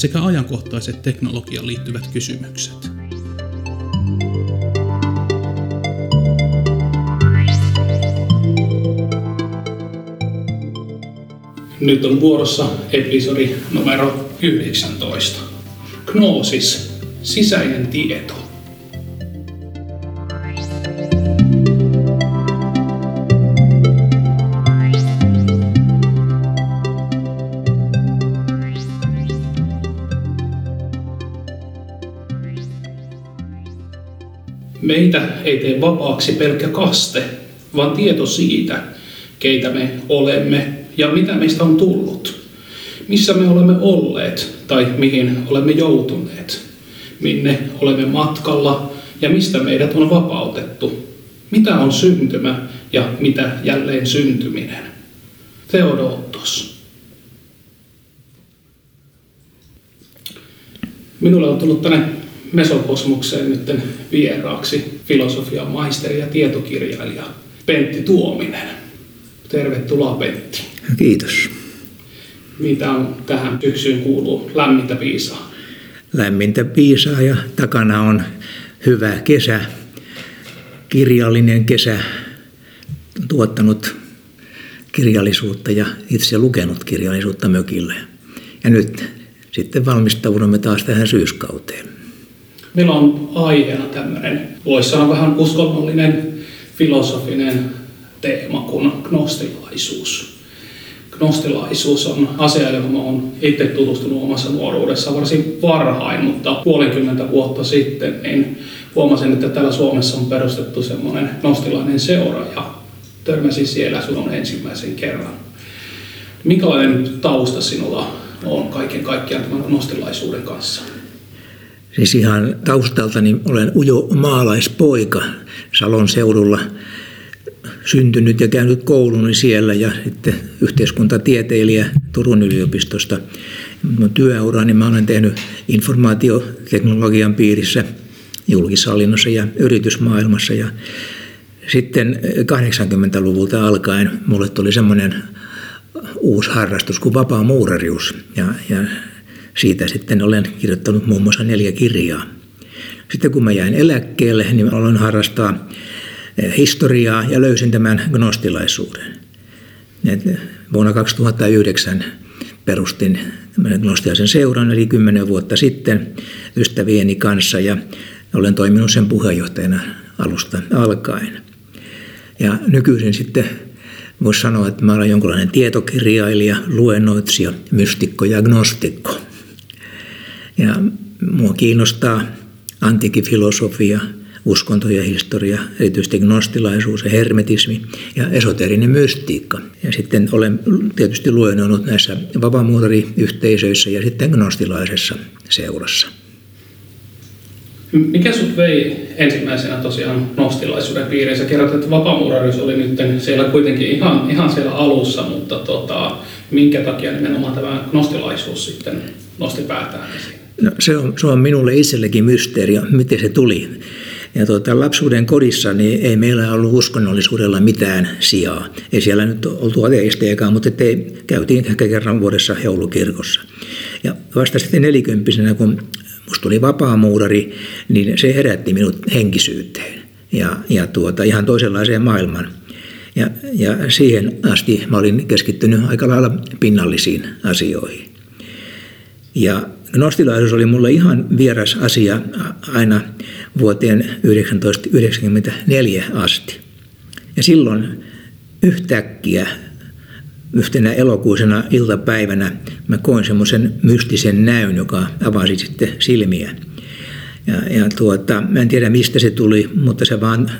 sekä ajankohtaiset teknologiaan liittyvät kysymykset. Nyt on vuorossa episodi numero 19. Gnoosis, sisäinen tieto. Meitä ei tee vapaaksi pelkkä kaste, vaan tieto siitä, keitä me olemme ja mitä meistä on tullut. Missä me olemme olleet tai mihin olemme joutuneet. Minne olemme matkalla ja mistä meidät on vapautettu. Mitä on syntymä ja mitä jälleen syntyminen. Theodotos. Minulle on tullut tänne Mesokosmukseen nyt vieraaksi filosofian maisteri ja tietokirjailija Pentti Tuominen. Tervetuloa Pentti. Kiitos. Mitä on tähän syksyyn kuuluu? Lämmintä piisaa? Lämmintä piisaa ja takana on hyvä kesä, kirjallinen kesä, tuottanut kirjallisuutta ja itse lukenut kirjallisuutta mökille. Ja nyt sitten valmistaudumme taas tähän syyskauteen. Meillä on aiheena tämmöinen, voisi sanoa vähän uskonnollinen, filosofinen teema kuin gnostilaisuus. Gnostilaisuus on asia, johon olen itse tutustunut omassa nuoruudessa varsin varhain, mutta puolenkymmentä vuotta sitten niin huomasin, että täällä Suomessa on perustettu semmoinen gnostilainen seura ja törmäsin siellä sinun ensimmäisen kerran. Minkälainen tausta sinulla on kaiken kaikkiaan tämän gnostilaisuuden kanssa? Siis ihan taustaltani olen ujo maalaispoika Salon seudulla syntynyt ja käynyt kouluni siellä ja sitten yhteiskuntatieteilijä Turun yliopistosta. Mun työurani mä olen tehnyt informaatioteknologian piirissä julkishallinnossa ja yritysmaailmassa ja sitten 80-luvulta alkaen mulle tuli semmoinen uusi harrastus kuin vapaa muurarius ja, ja siitä sitten olen kirjoittanut muun muassa neljä kirjaa. Sitten kun mä jäin eläkkeelle, niin mä aloin harrastaa eh, historiaa ja löysin tämän gnostilaisuuden. Et vuonna 2009 perustin gnostiaisen seuran, eli kymmenen vuotta sitten ystävieni kanssa ja olen toiminut sen puheenjohtajana alusta alkaen. Ja nykyisin sitten voisi sanoa, että mä olen jonkinlainen tietokirjailija, luennoitsija, mystikko ja gnostikko. Ja mua kiinnostaa antiikin filosofia, uskonto ja historia, erityisesti gnostilaisuus ja hermetismi ja esoterinen mystiikka. Ja sitten olen tietysti luennoinut näissä vapaamuutariyhteisöissä ja sitten gnostilaisessa seurassa. Mikä sut vei ensimmäisenä tosiaan gnostilaisuuden piiriin? Sä kerrot, että vapaamuuraruus oli nyt siellä kuitenkin ihan, ihan siellä alussa, mutta tota, minkä takia nimenomaan tämä gnostilaisuus sitten nosti päätään? No, se, on, se on minulle itsellekin mysteeri, miten se tuli. Ja tuota, lapsuuden kodissa niin ei meillä ollut uskonnollisuudella mitään sijaa. Ei siellä nyt oltu ateistejakaan, mutta ei, käytiin ehkä kerran vuodessa joulukirkossa. Ja vasta sitten nelikymppisenä, kun musta tuli vapaamuurari, niin se herätti minut henkisyyteen ja, ja tuota, ihan toisenlaiseen maailmaan. Ja, ja siihen asti mä olin keskittynyt aika lailla pinnallisiin asioihin. Ja Gnostilaisuus oli mulle ihan vieras asia aina vuoteen 1994 asti. Ja silloin yhtäkkiä yhtenä elokuisena iltapäivänä mä koin semmoisen mystisen näyn, joka avasi sitten silmiä. Ja, ja tuota, mä en tiedä mistä se tuli, mutta se vaan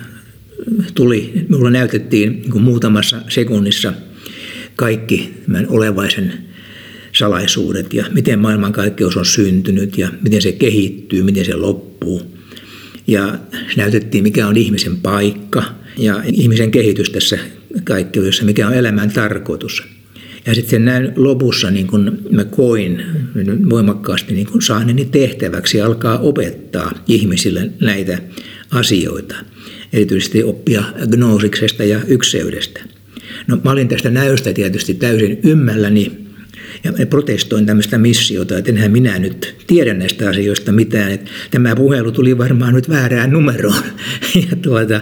tuli. Mulla näytettiin niin muutamassa sekunnissa kaikki tämän olevaisen salaisuudet ja miten maailmankaikkeus on syntynyt ja miten se kehittyy, miten se loppuu. Ja näytettiin, mikä on ihmisen paikka ja ihmisen kehitys tässä kaikkeudessa, mikä on elämän tarkoitus. Ja sitten näin lopussa niin kun mä koin voimakkaasti niin kun saaneeni tehtäväksi alkaa opettaa ihmisille näitä asioita. Erityisesti oppia gnoosiksesta ja ykseydestä. No mä olin tästä näystä tietysti täysin ymmälläni ja protestoin tämmöistä missiota, että enhän minä nyt tiedä näistä asioista mitään. Että tämä puhelu tuli varmaan nyt väärään numeroon. Ja tuota,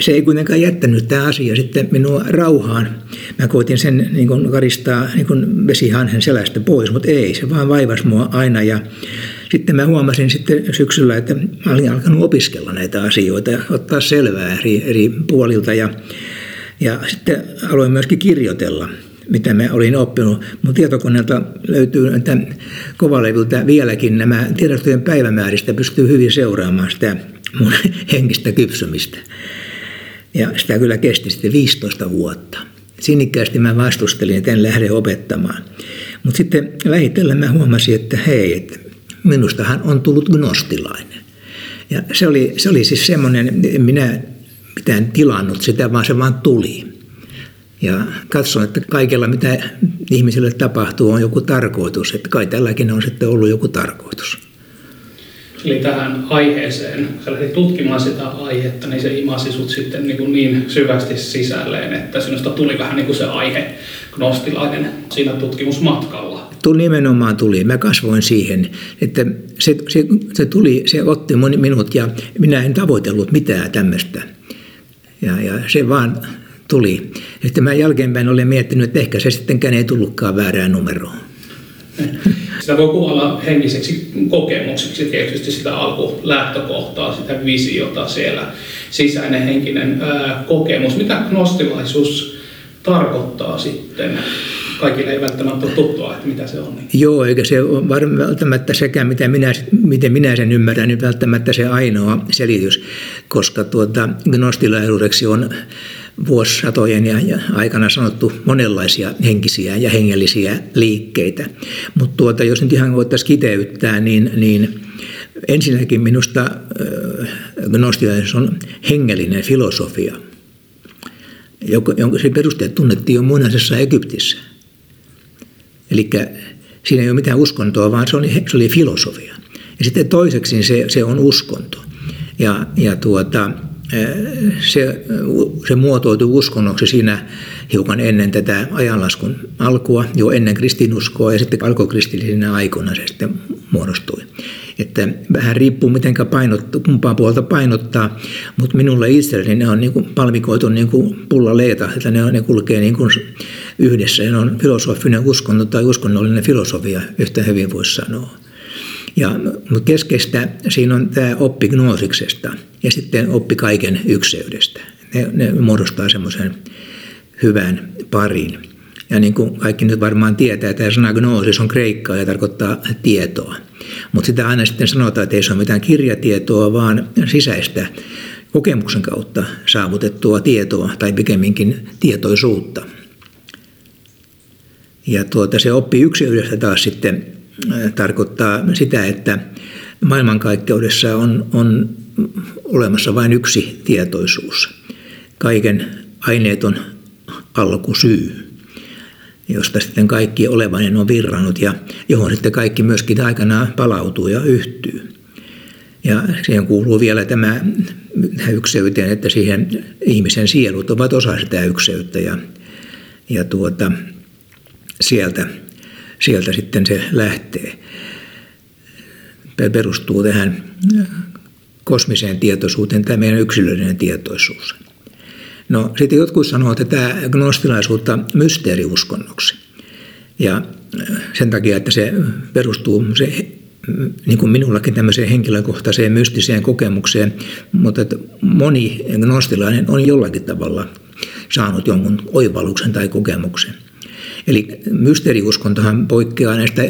se ei kuitenkaan jättänyt tämä asia sitten minua rauhaan. Mä koitin sen niin kuin karistaa niin kuin vesihanhen selästä pois, mutta ei, se vaan vaivasi mua aina. Ja sitten mä huomasin sitten syksyllä, että mä olin alkanut opiskella näitä asioita ja ottaa selvää eri, eri puolilta. Ja, ja sitten aloin myöskin kirjoitella mitä mä olin oppinut. Mun tietokoneelta löytyy että kovalevyltä vieläkin nämä tiedostojen päivämääristä pystyy hyvin seuraamaan sitä mun henkistä kypsymistä. Ja sitä kyllä kesti sitten 15 vuotta. Sinnikkäästi mä vastustelin, että en lähde opettamaan. Mutta sitten vähitellen mä huomasin, että hei, että minustahan on tullut gnostilainen. Ja se oli, se oli siis semmoinen, en minä mitään tilannut sitä, vaan se vaan tuli. Ja katson, että kaikella mitä ihmisille tapahtuu on joku tarkoitus, että kai tälläkin on sitten ollut joku tarkoitus. Eli tähän aiheeseen, sä lähdit tutkimaan sitä aihetta, niin se imasi sut sitten niin, kuin niin syvästi sisälleen, että sinusta tuli vähän niin kuin se aihe gnostilainen siinä tutkimusmatkalla. Tuli nimenomaan tuli. Mä kasvoin siihen, että se, se, se tuli, se otti minut ja minä en tavoitellut mitään tämmöistä. Ja, ja se vaan tuli. Että mä jälkeenpäin olen miettinyt, että ehkä se sittenkään ei tullutkaan väärään numeroon. Sitä voi kuvata henkiseksi kokemukseksi tietysti sitä alkulähtökohtaa, sitä visiota siellä, sisäinen henkinen ää, kokemus. Mitä gnostilaisuus tarkoittaa sitten? Kaikille ei välttämättä ole tuttua, että mitä se on. Joo, eikä se ole välttämättä sekä, mitä minä, miten minä sen ymmärrän, niin välttämättä se ainoa selitys, koska tuota, gnostilaisuudeksi on vuosisatojen ja aikana sanottu monenlaisia henkisiä ja hengellisiä liikkeitä. Mutta tuota, jos nyt ihan voitaisiin kiteyttää, niin, niin ensinnäkin minusta äh, gnostilaisuus on hengellinen filosofia, jonka se perusteet tunnettiin jo muinaisessa Egyptissä. Eli siinä ei ole mitään uskontoa, vaan se oli, se oli filosofia. Ja sitten toiseksi se, se on uskonto. Ja, ja tuota, se, se muotoutui uskonnoksi siinä hiukan ennen tätä ajanlaskun alkua, jo ennen kristinuskoa ja sitten alkokristillisinä aikoina se sitten muodostui. Että vähän riippuu miten painottaa, kumpaa puolta painottaa, mutta minulle itselleni ne on niin kuin palmikoitu niin kuin leeta, että ne, ne kulkee niin kuin yhdessä. Ne on filosofinen uskonto tai uskonnollinen filosofia, yhtä hyvin voisi sanoa. Ja, mutta keskeistä siinä on tämä oppi gnoosiksesta ja sitten oppi kaiken ykseydestä. Ne, ne muodostaa semmoisen hyvän parin. Ja niin kuin kaikki nyt varmaan tietää, tämä sana gnoosis on kreikkaa ja tarkoittaa tietoa. Mutta sitä aina sitten sanotaan, että ei se ole mitään kirjatietoa, vaan sisäistä kokemuksen kautta saavutettua tietoa tai pikemminkin tietoisuutta. Ja tuota, se oppi yksiydestä taas sitten tarkoittaa sitä, että maailmankaikkeudessa on, on olemassa vain yksi tietoisuus. Kaiken aineeton alkusyy, josta sitten kaikki olevainen on virrannut ja johon sitten kaikki myöskin aikanaan palautuu ja yhtyy. Ja siihen kuuluu vielä tämä ykseyteen, että siihen ihmisen sielut ovat osa sitä ykseyttä ja, ja tuota, sieltä sieltä sitten se lähtee. Perustuu tähän kosmiseen tietoisuuteen, tämä meidän yksilöllinen tietoisuus. No sitten jotkut sanovat, että tämä gnostilaisuutta mysteeriuskonnoksi. Ja sen takia, että se perustuu se, niin kuin minullakin tämmöiseen henkilökohtaiseen mystiseen kokemukseen, mutta että moni gnostilainen on jollakin tavalla saanut jonkun oivalluksen tai kokemuksen – Eli mysteeriuskontohan poikkeaa näistä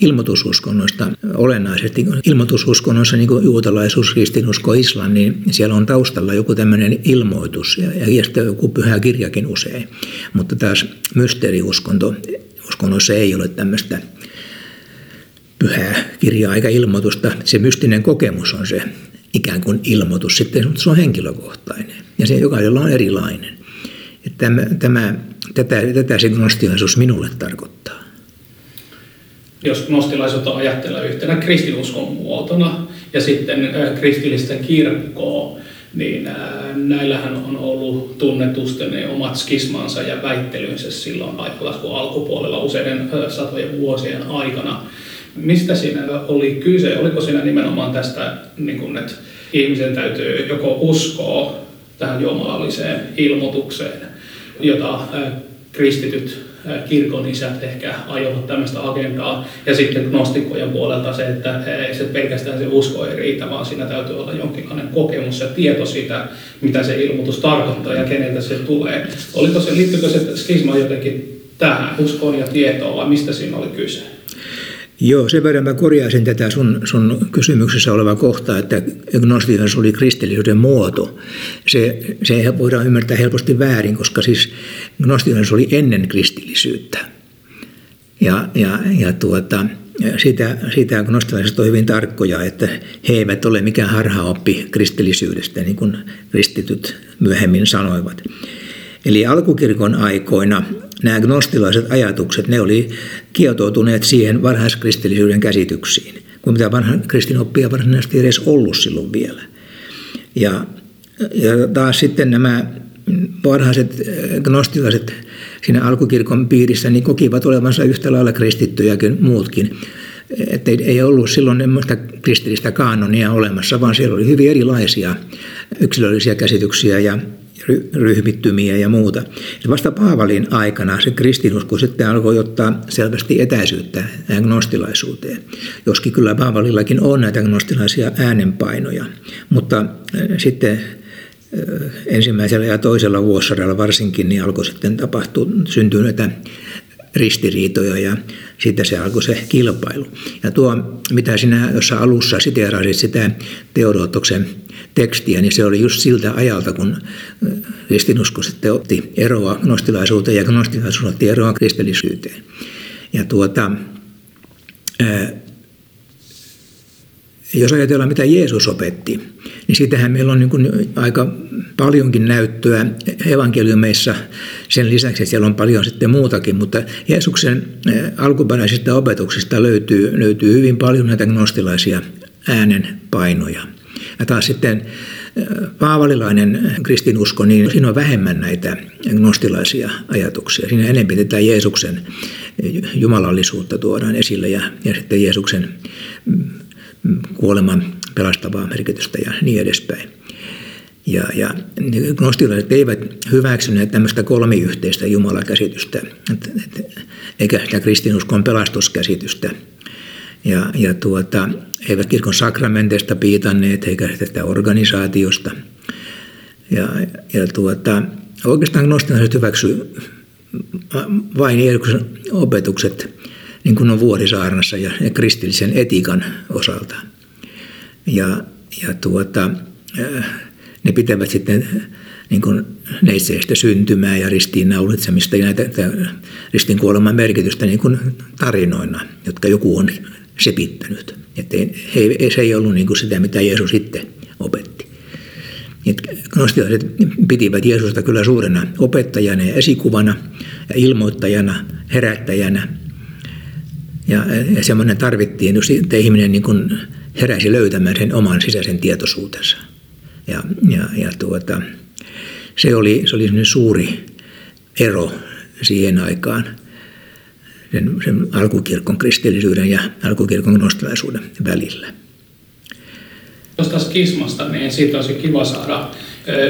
ilmoitususkonnoista olennaisesti. Ilmoitususkonnoissa, niin kuin juutalaisuus, kristinusko, islam, niin siellä on taustalla joku tämmöinen ilmoitus ja, ja sitten joku pyhä kirjakin usein. Mutta taas mysteeriuskonto, uskonnoissa ei ole tämmöistä pyhää kirjaa eikä ilmoitusta. Se mystinen kokemus on se ikään kuin ilmoitus sitten, mutta se on henkilökohtainen ja se jokaisella on erilainen. Tämä, tämä, tätä, tätä se gnostilaisuus minulle tarkoittaa. Jos gnostilaisuutta ajattelee yhtenä kristinuskon muotona ja sitten kristillisten kirkkoa, niin näillähän on ollut tunnetusti ne omat skismansa ja väittelynsä silloin aikalaskun alkupuolella useiden satojen vuosien aikana. Mistä siinä oli kyse? Oliko siinä nimenomaan tästä, niin kun, että ihmisen täytyy joko uskoa tähän jumalalliseen ilmoitukseen, jota kristityt kirkon isät ehkä ajoivat tämmöistä agendaa. Ja sitten gnostikkojen puolelta se, että ei se pelkästään se usko ei riitä, vaan siinä täytyy olla jonkinlainen kokemus ja tieto siitä, mitä se ilmoitus tarkoittaa ja keneltä se tulee. Oliko se, liittyykö se skisma jotenkin tähän uskoon ja tietoon vai mistä siinä oli kyse? Joo, sen verran mä korjaisin tätä sun, sun kysymyksessä oleva kohta, että gnostiikassa oli kristillisyyden muoto. Se, se voidaan ymmärtää helposti väärin, koska siis gnostiikassa oli ennen kristillisyyttä. Ja, ja, ja tuota, sitä, sitä gnostilaiset on hyvin tarkkoja, että he eivät ole mikään harhaoppi kristillisyydestä, niin kuin kristityt myöhemmin sanoivat. Eli alkukirkon aikoina nämä gnostilaiset ajatukset, ne oli kietoutuneet siihen varhaiskristillisyyden käsityksiin, kun mitä vanhan kristinoppia varsinaisesti edes ollut silloin vielä. Ja, ja taas sitten nämä varhaiset gnostilaiset siinä alkukirkon piirissä niin kokivat olevansa yhtä lailla kristittyjä kuin muutkin. Että ei ollut silloin semmoista kristillistä kaanonia olemassa, vaan siellä oli hyvin erilaisia yksilöllisiä käsityksiä ja ryhmittymiä ja muuta. Vasta Paavalin aikana se kristinusko sitten alkoi ottaa selvästi etäisyyttä gnostilaisuuteen. Joskin kyllä Paavalillakin on näitä gnostilaisia äänenpainoja, mutta äh, sitten äh, ensimmäisellä ja toisella vuosisadalla varsinkin niin alkoi sitten tapahtua, syntyä näitä ristiriitoja ja sitten se alkoi se kilpailu. Ja tuo, mitä sinä jossa alussa siteerasit sitä Teodotoksen tekstiä, niin se oli just siltä ajalta, kun kristinusko sitten otti eroa gnostilaisuuteen ja gnostilaisuus otti eroa kristillisyyteen. Ja tuota, jos ajatellaan, mitä Jeesus opetti, niin siitähän meillä on niin kuin aika paljonkin näyttöä evankeliumeissa. Sen lisäksi että siellä on paljon sitten muutakin, mutta Jeesuksen alkuperäisistä opetuksista löytyy, löytyy hyvin paljon näitä gnostilaisia äänenpainoja. Ja taas sitten paavalilainen kristinusko, niin siinä on vähemmän näitä gnostilaisia ajatuksia. Siinä enemmän tätä Jeesuksen jumalallisuutta tuodaan esille ja, ja sitten Jeesuksen kuoleman pelastavaa merkitystä ja niin edespäin. Ja, ja gnostilaiset eivät hyväksyneet tämmöistä kolmiyhteistä jumalakäsitystä, eikä sitä kristinuskon pelastuskäsitystä. Ja, ja tuota, eivät kirkon sakramenteista piitanneet eikä tästä organisaatiosta. Ja, ja tuota, oikeastaan gnostilaiset hyväksy vain Jeesuksen opetukset niin kuin on Vuorisaarnassa ja, ja kristillisen etiikan osalta. Ja, ja tuota, äh, ne pitävät sitten niin kuin neitseistä syntymää ja ristiinnaulitsemista ja näitä, ristin kuoleman merkitystä niin kuin tarinoina, jotka joku on sepittänyt. Että he, se ei ollut niin kuin sitä, mitä Jeesus sitten opetti. Gnostilaiset pitivät Jeesusta kyllä suurena opettajana ja esikuvana ja ilmoittajana, herättäjänä – ja, ja semmoinen tarvittiin, että ihminen niin kuin heräsi löytämään sen oman sisäisen tietoisuutensa. Ja, ja, ja tuota, se oli, se oli suuri ero siihen aikaan sen, sen alkukirkon kristillisyyden ja alkukirkon nostilaisuuden välillä. Tuosta skismasta, niin siitä olisi kiva saada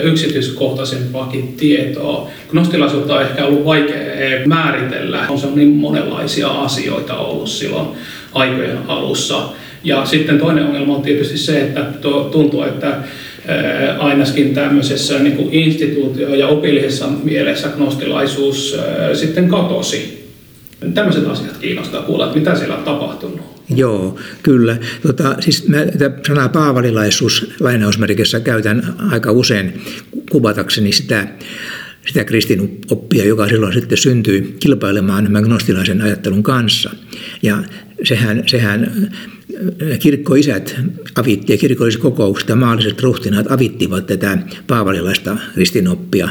yksityiskohtaisempaakin tietoa. Gnostilaisuutta on ehkä ollut vaikea määritellä. On se niin monenlaisia asioita ollut silloin aikojen alussa. Ja sitten toinen ongelma on tietysti se, että tuntuu, että ainakin tämmöisessä niin kuin instituutio- ja opillisessa mielessä gnostilaisuus sitten katosi Tämmöiset asiat kiinnostaa kuulla, että mitä siellä on tapahtunut. Joo, kyllä. Tota, siis mä tätä sanaa paavalilaisuus lainausmerkissä käytän aika usein kuvatakseni sitä, sitä kristinoppia, joka silloin sitten syntyi kilpailemaan gnostilaisen ajattelun kanssa. Ja sehän, sehän kirkkoisät avitti ja kirkolliset kokoukset maalliset ruhtinaat avittivat tätä paavalilaista kristinoppia.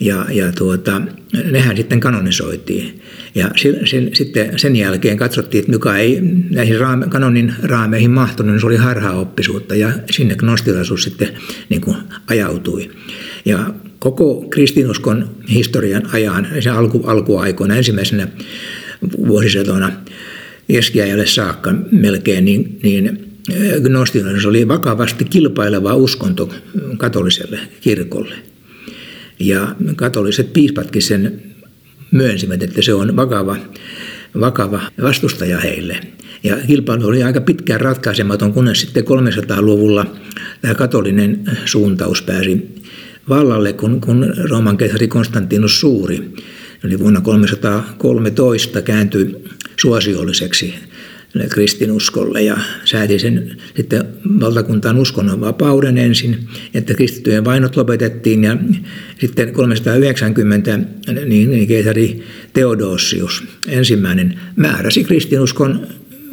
Ja, ja tuota, nehän sitten kanonisoitiin. Ja sen, sen, sitten sen jälkeen katsottiin, että mikä ei näihin raame, kanonin raameihin mahtunut, niin se oli harhaoppisuutta ja sinne gnostilaisuus sitten niin kuin ajautui. Ja koko kristinuskon historian ajan, sen alku, alkuaikoina, ensimmäisenä vuosisatona keskiajalle saakka melkein, niin, niin gnostilaisuus oli vakavasti kilpaileva uskonto katoliselle kirkolle. Ja katoliset piispatkin sen myönsivät, että se on vakava, vakava vastustaja heille. Ja kilpailu oli aika pitkään ratkaisematon, kunnes sitten 300-luvulla tämä katolinen suuntaus pääsi vallalle, kun, kun Rooman keisari Konstantinus Suuri, eli vuonna 313 kääntyi suosiolliseksi kristinuskolle ja sääti sen sitten valtakuntaan uskonnon vapauden ensin, että kristittyjen vainot lopetettiin ja sitten 390 niin, niin keisari Theodosius ensimmäinen määräsi kristinuskon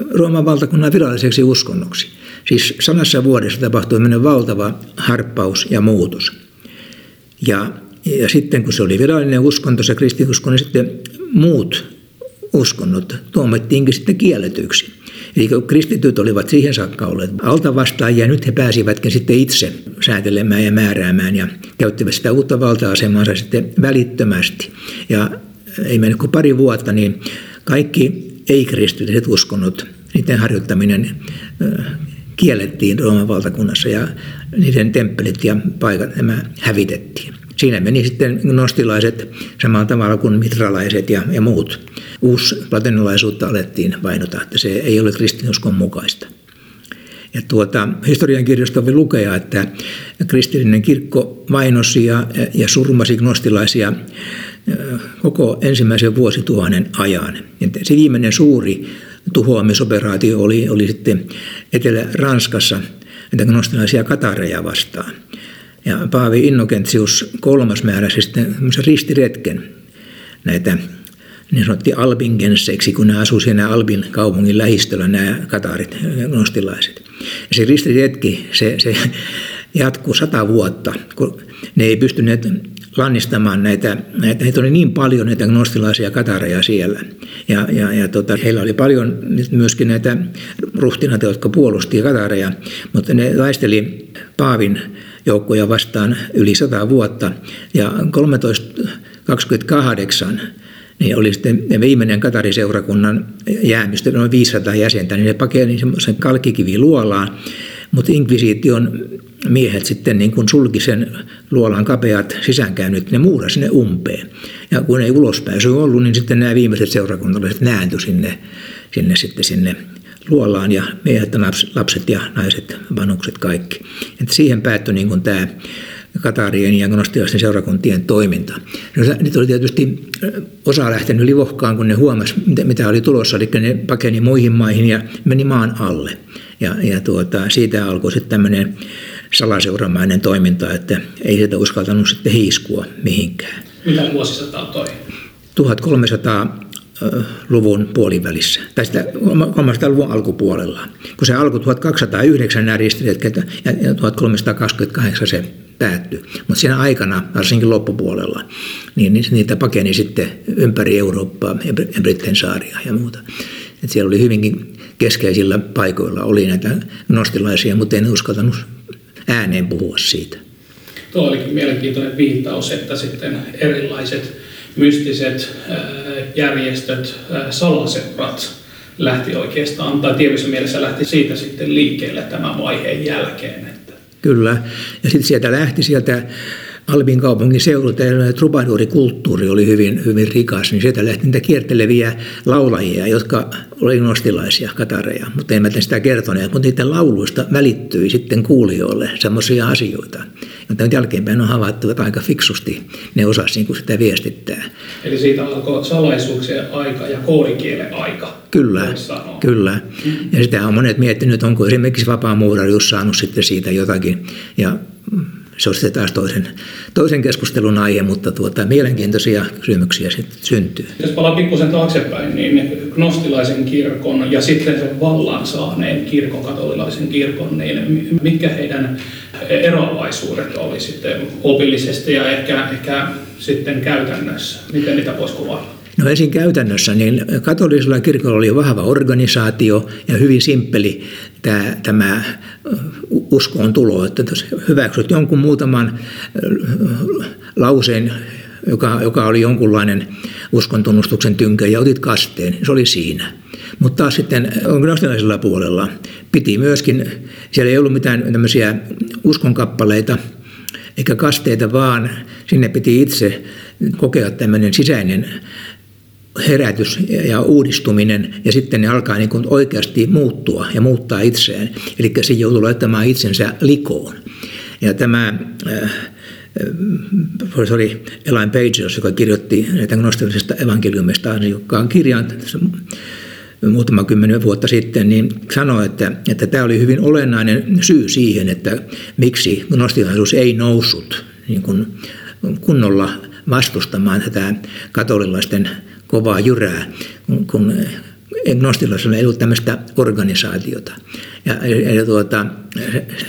Rooman valtakunnan viralliseksi uskonnoksi. Siis sanassa vuodessa tapahtui valtava harppaus ja muutos. Ja, ja sitten kun se oli virallinen uskonto, se kristinusko, niin sitten muut uskonnot tuomittiinkin sitten kielletyksi. Eli kristityt olivat siihen saakka olleet altavastaajia, nyt he pääsivätkin sitten itse säätelemään ja määräämään ja käyttivät sitä uutta valta-asemansa sitten välittömästi. Ja ei mennyt kuin pari vuotta, niin kaikki ei-kristilliset uskonnot, niiden harjoittaminen kiellettiin Rooman valtakunnassa ja niiden temppelit ja paikat nämä hävitettiin. Siinä meni sitten gnostilaiset samalla tavalla kuin mitralaiset ja, ja muut. Uusi platinilaisuutta alettiin vainota, että se ei ole kristinuskon mukaista. Ja tuota, historiankirjoista voi lukea, että kristillinen kirkko vainosi ja, ja surmasi gnostilaisia koko ensimmäisen vuosituhannen ajan. Ja se viimeinen suuri tuhoamisoperaatio oli, oli sitten Etelä-Ranskassa näitä gnostilaisia katareja vastaan. Ja Paavi Innokentius kolmas määräsi sitten ristiretken näitä niin sanottiin albingenseiksi, kun ne asuivat siinä Albin kaupungin lähistöllä, nämä katarit, nostilaiset. Ja se ristiretki, se, se jatkuu sata vuotta, kun ne ei pystyneet lannistamaan näitä, näitä, heitä oli niin paljon näitä gnostilaisia katareja siellä. Ja, ja, ja tota, heillä oli paljon myöskin näitä ruhtinaita, jotka puolusti katareja, mutta ne taisteli Paavin joukkoja vastaan yli sata vuotta. Ja 1328 niin oli sitten viimeinen Katariseurakunnan jäämistö, noin 500 jäsentä, niin ne pakeni semmoisen kalkkikiviluolaan, mutta inkvisiition miehet sitten niin kuin sulki sen luolan kapeat sisäänkäynyt, ne muurasi ne umpeen. Ja kun ei ulospääsy ollut, niin sitten nämä viimeiset seurakunnalaiset nääntyi sinne, sinne, sitten sinne luolaan ja miehet, lapset ja naiset, vanhukset kaikki. Et siihen päättyi niin tämä Katarien ja gnostilaisten seurakuntien toiminta. No, nyt oli tietysti osa lähtenyt livohkaan, kun ne huomasi, mitä oli tulossa, eli ne pakeni muihin maihin ja meni maan alle. Ja, ja tuota, siitä alkoi sitten tämmöinen salaseuramainen toiminta, että ei sitä uskaltanut sitten hiiskua mihinkään. Mitä vuosisataa toi? 1300 luvun puolivälissä, tai sitä 300-luvun alkupuolella. Kun se alkoi 1209 nämä ristiretket ja 1328 se päättyi. Mutta siinä aikana, varsinkin loppupuolella, niin niitä pakeni sitten ympäri Eurooppaa ja Britten saaria ja muuta. Et siellä oli hyvinkin keskeisillä paikoilla oli näitä nostilaisia, mutta en uskaltanut ääneen puhua siitä. Tuo olikin mielenkiintoinen viittaus, että sitten erilaiset mystiset järjestöt, salaseurat lähti oikeastaan, tai tietyssä mielessä lähti siitä sitten liikkeelle tämän vaiheen jälkeen. Kyllä. Ja sitten sieltä lähti sieltä Albin kaupungin seudulta trubaduurikulttuuri oli hyvin, hyvin rikas, niin sieltä lähti niitä kierteleviä laulajia, jotka oli nostilaisia katareja, mutta eivät sitä kertoneet, mutta niiden lauluista välittyi sitten kuulijoille semmoisia asioita, joita nyt jälkeenpäin on havaittu, että aika fiksusti ne osasivat niin sitä viestittää. Eli siitä alkoi salaisuuksien aika ja koodikielen aika. Kyllä, kyllä. Ja sitä on monet miettinyt, onko esimerkiksi vapaamuurarius saanut sitten siitä jotakin. Ja se on sitten taas toisen, toisen keskustelun aihe, mutta tuota, mielenkiintoisia kysymyksiä sitten syntyy. Jos palaa pikkusen taaksepäin, niin gnostilaisen kirkon ja sitten sen vallan saaneen kirkon, katolilaisen kirkon, niin mitkä heidän eroavaisuudet oli sitten opillisesti ja ehkä, ehkä sitten käytännössä? Miten niitä voisi kuvata? No ensin käytännössä, niin katolisella kirkolla oli vahva organisaatio ja hyvin simppeli tämä, tämä uskoon tulo, että hyväksyt jonkun muutaman lauseen, joka, joka oli jonkunlainen uskontunnustuksen tynkä ja otit kasteen, se oli siinä. Mutta taas sitten gnostilaisella puolella piti myöskin, siellä ei ollut mitään tämmöisiä uskonkappaleita eikä kasteita, vaan sinne piti itse kokea tämmöinen sisäinen herätys ja uudistuminen ja sitten ne alkaa niin kuin oikeasti muuttua ja muuttaa itseään. Eli se joutuu laittamaan itsensä likoon. Ja tämä äh, professori Elaine Page, joka kirjoitti näitä gnostilisesta evankeliumista ansiokkaan kirjan muutama kymmenen vuotta sitten, niin sanoi, että, että tämä oli hyvin olennainen syy siihen, että miksi gnostilaisuus ei noussut niin kuin kunnolla vastustamaan tätä katolilaisten kovaa jyrää, kun gnostilaisella ei ollut tämmöistä organisaatiota. Ja, ja tuota,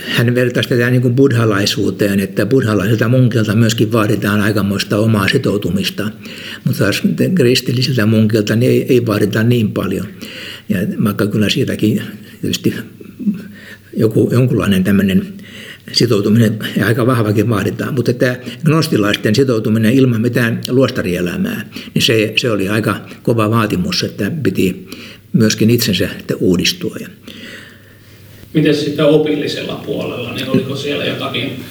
hän vertaisi tätä niin kuin buddhalaisuuteen, että buddhalaiselta munkilta myöskin vaaditaan aikamoista omaa sitoutumista, mutta taas kristillisiltä munkilta niin ei, ei vaadita niin paljon. Ja vaikka kyllä siitäkin tietysti joku, jonkunlainen tämmöinen sitoutuminen ja aika vahvakin vaaditaan, mutta tämä gnostilaisten sitoutuminen ilman mitään luostarielämää, niin se, se oli aika kova vaatimus, että piti myöskin itsensä uudistua. Miten sitten opillisella puolella, niin oliko siellä jotakin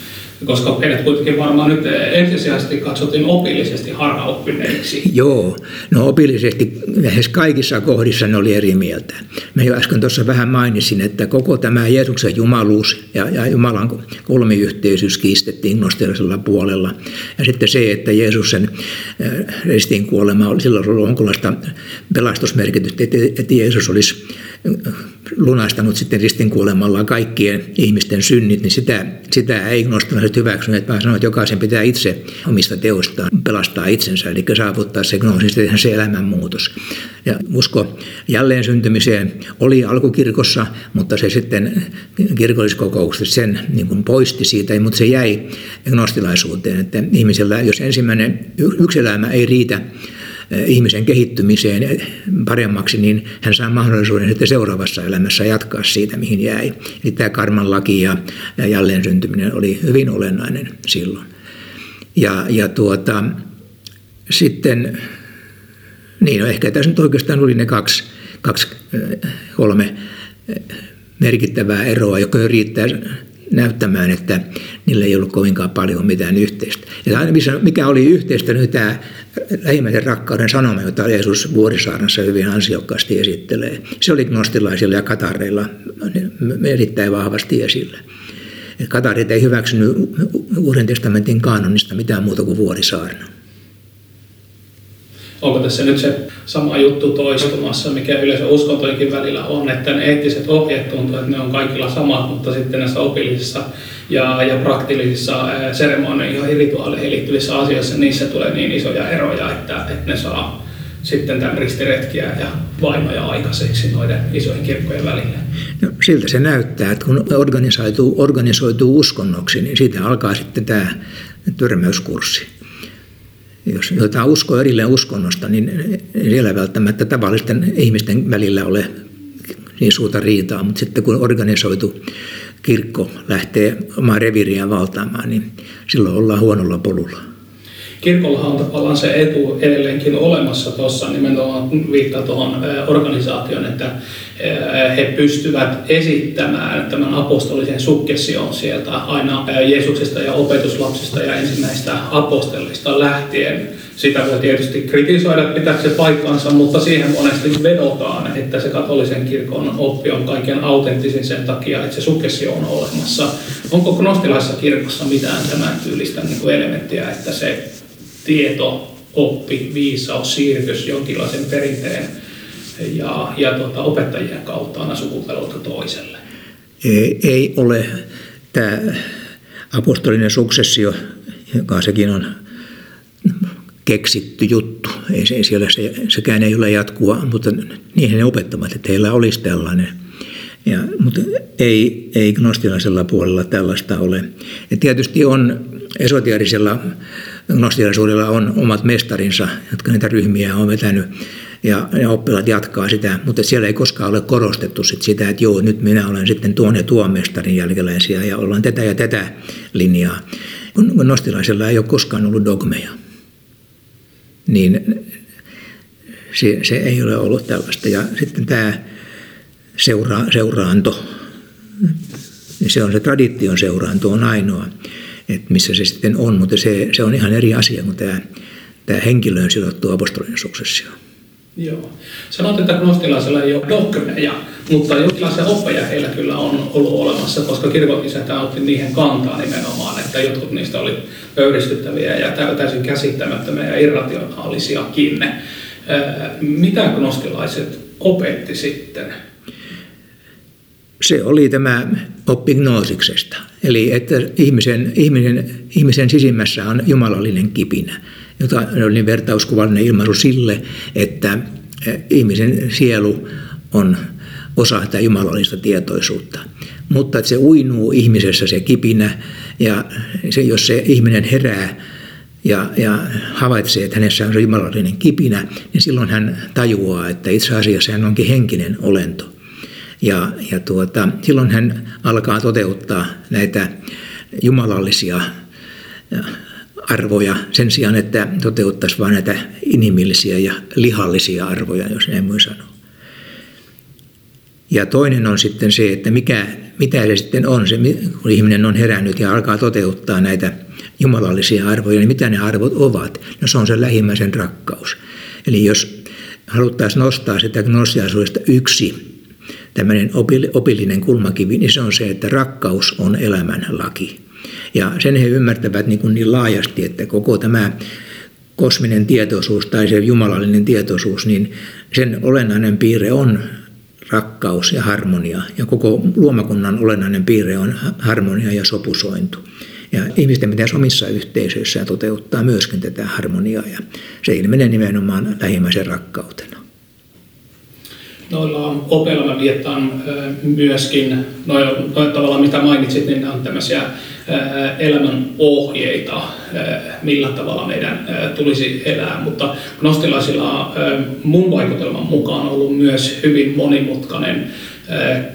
koska heidät kuitenkin varmaan nyt ensisijaisesti katsottiin opillisesti harhaoppineiksi. Joo, no opillisesti lähes kaikissa kohdissa ne oli eri mieltä. Mä jo äsken tuossa vähän mainitsin, että koko tämä Jeesuksen jumaluus ja, ja Jumalan kolmiyhteisyys kiistettiin gnostilaisella puolella. Ja sitten se, että Jeesuksen ristiin kuolema oli silloin ollut jonkinlaista pelastusmerkitystä, että Jeesus olisi lunastanut sitten ristin kuolemalla kaikkien ihmisten synnit, niin sitä, sitä ei gnostilaiset hyväksyneet, vaan sanoivat, että jokaisen pitää itse omista teoistaan pelastaa itsensä, eli saavuttaa se gnoosi, tehdä se elämänmuutos. Ja usko jälleen syntymiseen oli alkukirkossa, mutta se sitten kirkolliskokouksessa sen niin kuin poisti siitä, mutta se jäi gnostilaisuuteen, että ihmisellä, jos ensimmäinen yksi elämä ei riitä ihmisen kehittymiseen paremmaksi, niin hän saa mahdollisuuden sitten seuraavassa elämässä jatkaa siitä, mihin jäi. Eli tämä karman laki ja, jälleen syntyminen oli hyvin olennainen silloin. Ja, ja tuota, sitten, niin no ehkä tässä nyt oikeastaan oli ne kaksi, kaksi kolme merkittävää eroa, joka riittää näyttämään, että niillä ei ollut kovinkaan paljon mitään yhteistä. Ja mikä oli yhteistä, niin tämä lähimmäisen rakkauden sanoma, jota Jeesus Vuorisaarnassa hyvin ansiokkaasti esittelee. Se oli gnostilaisilla ja katareilla erittäin vahvasti esillä. Katarit ei hyväksynyt Uuden testamentin kanonista mitään muuta kuin Vuorisaarna onko tässä nyt se sama juttu toistumassa, mikä yleensä uskontojenkin välillä on, että ne eettiset ohjeet tuntuu, että ne on kaikilla samat, mutta sitten näissä opillisissa ja, ja praktillisissa seremonioihin ja rituaaleihin liittyvissä asioissa, niissä tulee niin isoja eroja, että, että ne saa sitten tämän ristiretkiä ja vainoja aikaiseksi noiden isojen kirkkojen välillä. No, siltä se näyttää, että kun organisoituu, organisoituu uskonnoksi, niin siitä alkaa sitten tämä törmäyskurssi jos jotain uskoa erilleen uskonnosta, niin siellä välttämättä tavallisten ihmisten välillä ole niin suurta riitaa, mutta sitten kun organisoitu kirkko lähtee omaa reviiriään valtaamaan, niin silloin ollaan huonolla polulla. Kirkollahan on tavallaan se etu edelleenkin olemassa tuossa, nimenomaan viittaa tuohon organisaation, että he pystyvät esittämään tämän apostolisen sukkession sieltä aina Jeesuksesta ja opetuslapsista ja ensimmäistä apostolista lähtien. Sitä voi tietysti kritisoida, pitääkö se paikkansa, mutta siihen monesti vedotaan, että se katolisen kirkon oppi on kaiken autenttisin sen takia, että se sukkessio on olemassa. Onko gnostilaisessa kirkossa mitään tämän tyylistä niin elementtiä, että se tieto, oppi, viisaus siirtys jonkinlaisen perinteen ja, ja tuota, opettajien kautta aina sukupolvelta toiselle? Ei, ei ole. Tämä apostolinen suksessio, joka sekin on keksitty juttu. Ei, se, siellä se, sekään ei ole jatkua, mutta niihin ne opettavat, että heillä olisi tällainen. Ja, mutta ei, ei gnostilaisella puolella tällaista ole. Ja tietysti on esotiarisella gnostilaisuudella on omat mestarinsa, jotka niitä ryhmiä on vetänyt ja, ja oppilaat jatkaa sitä, mutta siellä ei koskaan ole korostettu sit sitä, että joo, nyt minä olen sitten tuon ja tuon mestarin jälkeläisiä ja ollaan tätä ja tätä linjaa. Kun nostilaisella ei ole koskaan ollut dogmeja, niin se, se ei ole ollut tällaista. Ja sitten tämä seura, seuraanto, niin se on se tradition seuraanto on ainoa, että missä se sitten on, mutta se, se on ihan eri asia kuin tämä, tämä henkilöön sidottu apostolinen suksessio. Joo. Sanoit, että gnostilaisella ei ole dogmeja, mutta jonkinlaisia oppeja heillä kyllä on ollut olemassa, koska kirkon isäntä otti niihin kantaa nimenomaan, että jotkut niistä oli pöyristyttäviä ja täysin käsittämättömiä ja irrationaalisiakin. Mitä gnostilaiset opetti sitten? Se oli tämä oppi gnoosiksesta. Eli että ihmisen, ihmisen, ihmisen sisimmässä on jumalallinen kipinä jota oli vertauskuvallinen ilmaisu sille, että ihmisen sielu on osa tätä jumalallista tietoisuutta. Mutta että se uinuu ihmisessä se kipinä ja se, jos se ihminen herää ja, ja havaitsee, että hänessä on se jumalallinen kipinä, niin silloin hän tajuaa, että itse asiassa hän onkin henkinen olento. Ja, ja tuota, silloin hän alkaa toteuttaa näitä jumalallisia arvoja sen sijaan, että toteuttaisi vain näitä inhimillisiä ja lihallisia arvoja, jos näin voi sanoa. Ja toinen on sitten se, että mikä, mitä se sitten on, se, kun ihminen on herännyt ja alkaa toteuttaa näitä jumalallisia arvoja, niin mitä ne arvot ovat? No se on se lähimmäisen rakkaus. Eli jos haluttaisiin nostaa sitä gnostiaisuudesta yksi tämmöinen opillinen kulmakivi, niin se on se, että rakkaus on elämän laki. Ja sen he ymmärtävät niin, kuin niin laajasti, että koko tämä kosminen tietoisuus tai se jumalallinen tietoisuus, niin sen olennainen piirre on rakkaus ja harmonia. Ja koko luomakunnan olennainen piirre on harmonia ja sopusointu. Ja ihmisten pitäisi omissa yhteisöissään toteuttaa myöskin tätä harmoniaa ja se ilmenee nimenomaan lähimmäisen rakkautena noilla opeilla mä viettaan myöskin, noilla, noilla tavalla mitä mainitsit, niin on tämmöisiä elämän ohjeita, millä tavalla meidän tulisi elää. Mutta gnostilaisilla on mun vaikutelman mukaan ollut myös hyvin monimutkainen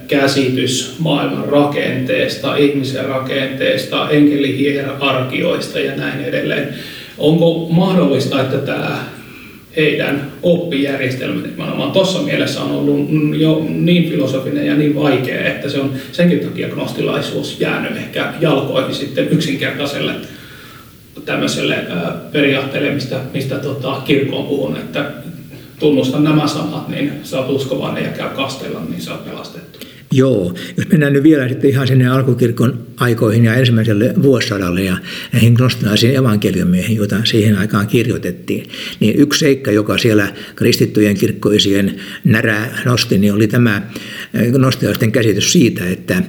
käsitys maailman rakenteesta, ihmisen rakenteesta, enkelihierarkioista ja näin edelleen. Onko mahdollista, että tämä heidän oppijärjestelmät nimenomaan tuossa mielessä on ollut jo niin filosofinen ja niin vaikea, että se on senkin takia gnostilaisuus jäänyt ehkä jalkoihin sitten yksinkertaiselle tämmöiselle periaatteelle, mistä, mistä tota, kirkko on puhunut, että tunnustan nämä sanat, niin sä oot uskovainen ja käy kastella, niin sä oot pelastettu. Joo, jos mennään nyt vielä sitten ihan sinne alkukirkon aikoihin ja ensimmäiselle vuosisadalle ja näihin gnostilaisiin evankeliumeihin, joita siihen aikaan kirjoitettiin, niin yksi seikka, joka siellä kristittyjen kirkkoisien närää nosti, niin oli tämä gnostilaisten käsitys siitä, että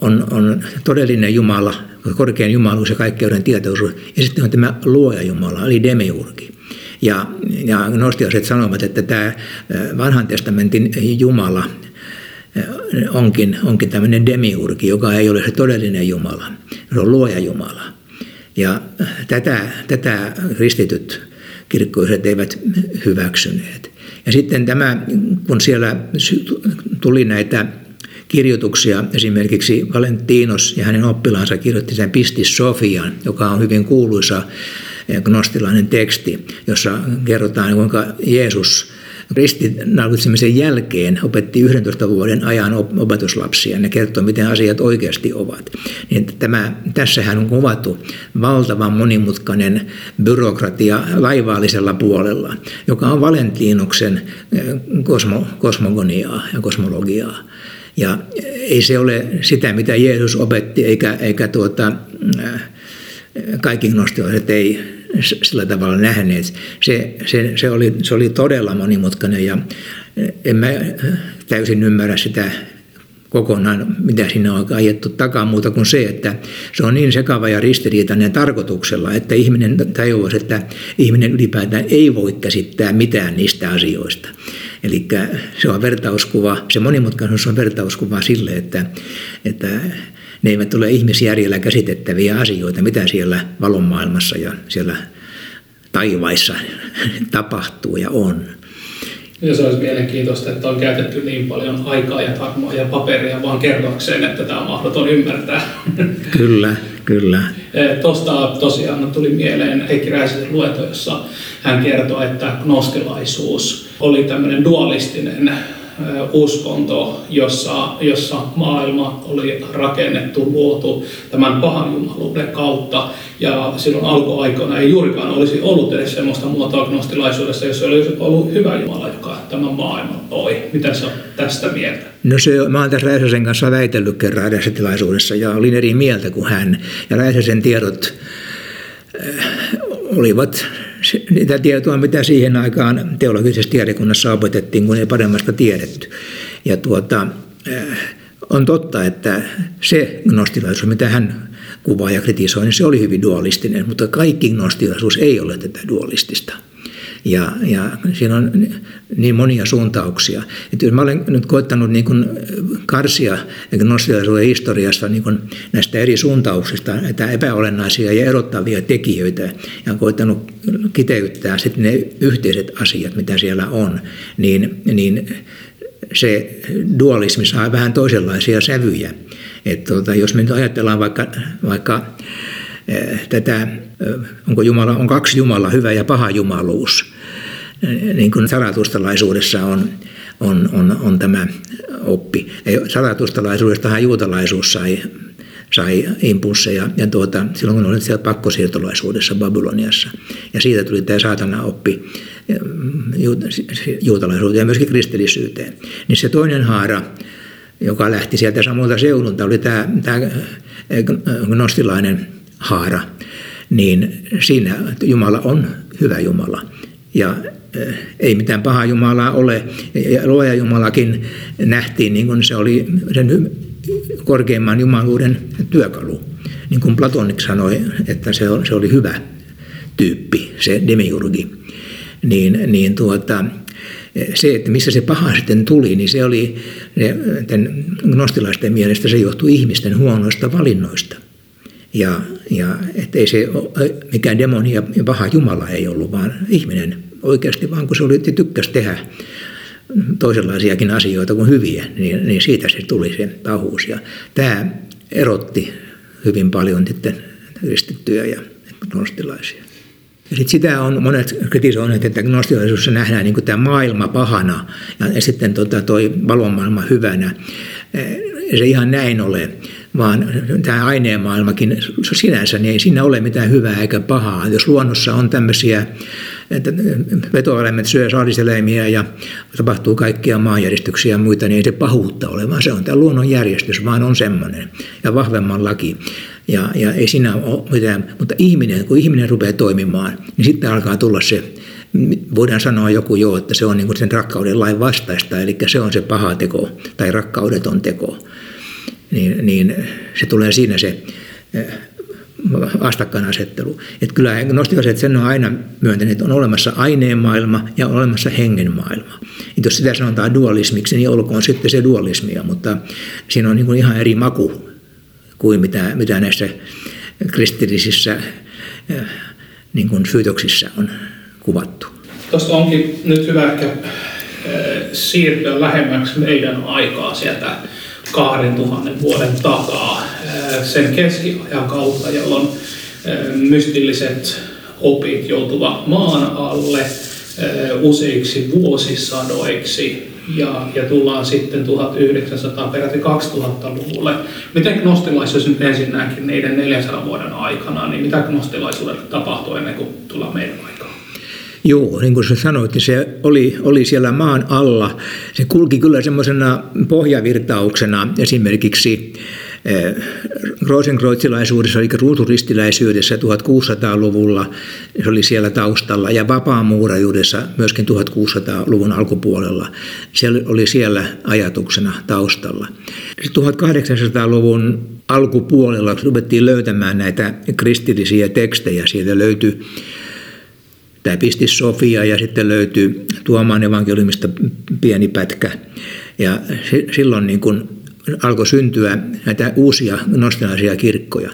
on, on todellinen Jumala, korkein Jumaluus ja kaikkeuden tietoisuus, ja sitten on tämä luoja Jumala, eli demiurgi. Ja, ja gnostialaiset sanovat, että tämä vanhan testamentin Jumala, onkin, onkin tämmöinen demiurgi, joka ei ole se todellinen Jumala. Se on luoja Jumala. Ja tätä, tätä kristityt kirkkoiset eivät hyväksyneet. Ja sitten tämä, kun siellä tuli näitä kirjoituksia, esimerkiksi Valentinos ja hänen oppilaansa kirjoitti sen Pistis Sofian, joka on hyvin kuuluisa gnostilainen teksti, jossa kerrotaan, kuinka Jeesus ristinnaulitsemisen jälkeen opetti 11 vuoden ajan opetuslapsia. Ne kertoo, miten asiat oikeasti ovat. Niin tämä, tässähän on kuvattu valtavan monimutkainen byrokratia laivaallisella puolella, joka on Valentinuksen eh, kosmo, kosmogoniaa ja kosmologiaa. Ja ei se ole sitä, mitä Jeesus opetti, eikä, eikä tuota, äh, kaikki gnostilaiset ei sillä tavalla nähneet. Se, se, se, oli, se oli todella monimutkainen ja en mä täysin ymmärrä sitä kokonaan, mitä sinne on ajettu takaa muuta kuin se, että se on niin sekava ja ristiriitainen tarkoituksella, että ihminen tajuaisi, että ihminen ylipäätään ei voi käsittää mitään niistä asioista. Eli se on vertauskuva, se monimutkaisuus on vertauskuva sille, että, että ne eivät ole ihmisjärjellä käsitettäviä asioita, mitä siellä valonmaailmassa ja siellä taivaissa tapahtuu ja on. Ja se olisi mielenkiintoista, että on käytetty niin paljon aikaa ja tarmoa ja paperia vaan kertoakseen, että tämä on mahdoton ymmärtää. Kyllä, kyllä. E, Tuosta tosiaan tuli mieleen Heikki Räisen luento, jossa hän kertoi, että gnostilaisuus oli tämmöinen dualistinen uskonto, jossa, jossa maailma oli rakennettu, luotu tämän pahan jumaluuden kautta. Ja silloin alkuaikoina ei juurikaan olisi ollut edes sellaista muotoa gnostilaisuudessa, jos olisi ollut hyvä Jumala, joka tämän maailman loi. Mitä sä tästä mieltä? No se, mä olen tässä Räisäsen kanssa väitellyt kerran erässä tilaisuudessa ja olin eri mieltä kuin hän. Ja Räisäsen tiedot olivat niitä tietoa, mitä siihen aikaan teologisessa tiedekunnassa opetettiin, kun ei paremmasta tiedetty. Ja tuota, äh, on totta, että se gnostilaisuus, mitä hän kuvaa ja kritisoi, niin se oli hyvin dualistinen, mutta kaikki gnostilaisuus ei ole tätä dualistista. Ja, ja siinä on niin monia suuntauksia. Että jos mä olen nyt koittanut niin kuin karsia gnostilaisuuden historiasta niin kuin näistä eri suuntauksista, näitä epäolennaisia ja erottavia tekijöitä, ja koittanut kiteyttää sitten ne yhteiset asiat, mitä siellä on, niin, niin se dualismi saa vähän toisenlaisia sävyjä. Että tuota, jos me nyt ajatellaan vaikka, vaikka tätä, eh, onko Jumala, on kaksi Jumalaa, hyvä ja paha jumaluus, niin kuin saratustalaisuudessa on, on, on, on tämä oppi. Saratustalaisuudestahan juutalaisuus sai, sai impulseja ja tuota, silloin kun olin siellä pakkosiirtolaisuudessa Babyloniassa. Ja siitä tuli tämä saatana oppi juutalaisuuteen ja myöskin kristillisyyteen. Niin se toinen haara, joka lähti sieltä samalta seudulta, oli tämä, tämä gnostilainen haara. Niin siinä Jumala on hyvä Jumala. Ja ei mitään pahaa Jumalaa ole. Ja luoja Jumalakin nähtiin niin kuin se oli sen korkeimman jumaluuden työkalu. Niin kuin Platonik sanoi, että se oli hyvä tyyppi, se demiurgi. Niin, niin tuota, se, että missä se paha sitten tuli, niin se oli tämän gnostilaisten mielestä se johtui ihmisten huonoista valinnoista. Ja, ja ei se mikään demoni ja paha Jumala ei ollut, vaan ihminen oikeasti vaan kun se oli, tykkäsi tehdä toisenlaisiakin asioita kuin hyviä, niin, niin siitä se tuli se pahuus. Ja tämä erotti hyvin paljon sitten kristittyjä ja gnostilaisia. Ja sit sitä on monet kritisoineet, että gnostilaisuudessa nähdään niin tämä maailma pahana ja sitten tota toi valomaailma hyvänä. Ei se ihan näin ole, vaan tämä aineen maailmakin sinänsä niin ei siinä ole mitään hyvää eikä pahaa. Jos luonnossa on tämmöisiä että vetoeläimet syö saaliseläimiä ja tapahtuu kaikkia maanjäristyksiä ja muita, niin ei se pahuutta ole, vaan se on tämä luonnon järjestys, vaan on semmoinen ja vahvemman laki. Ja, ja ei siinä ole mitään, mutta ihminen, kun ihminen rupeaa toimimaan, niin sitten alkaa tulla se voidaan sanoa joku jo, että se on niin sen rakkauden lain vastaista, eli se on se paha teko tai rakkaudeton teko. Niin, niin se tulee siinä se vastakkainasettelu. Että kyllä gnostikaiset sen on aina myöntäneet, että on olemassa aineen maailma ja on olemassa hengen maailma. Et jos sitä sanotaan dualismiksi, niin olkoon sitten se dualismia, mutta siinä on niin kuin ihan eri maku kuin mitä, mitä näissä kristillisissä eh, niin kuin syytöksissä on kuvattu. Tuosta onkin nyt hyvä ehkä eh, siirtyä lähemmäksi meidän aikaa sieltä 2000 vuoden takaa sen keskiajan kautta, jolloin mystilliset opit joutuvat maan alle. useiksi vuosisadoiksi ja, ja tullaan sitten 1900 peräti 2000-luvulle. Miten gnostilaisuus nyt ensinnäkin niiden 400 vuoden aikana, niin mitä gnostilaisuudelle tapahtui ennen kuin tullaan meidän aikaan? Joo, niin kuin sä sanoit, niin se oli, oli siellä maan alla. Se kulki kyllä semmoisena pohjavirtauksena esimerkiksi eh, Rosenkreuzilaisuudessa, eli ruuturistiläisyydessä 1600-luvulla, se oli siellä taustalla, ja vapaamuurajuudessa myöskin 1600-luvun alkupuolella, se oli siellä ajatuksena taustalla. 1800-luvun alkupuolella ruvettiin löytämään näitä kristillisiä tekstejä, siitä löytyi tämä pisti Sofia ja sitten löytyy Tuomaan evankeliumista pieni pätkä. Ja silloin niin kuin alkoi syntyä näitä uusia gnostilaisia kirkkoja.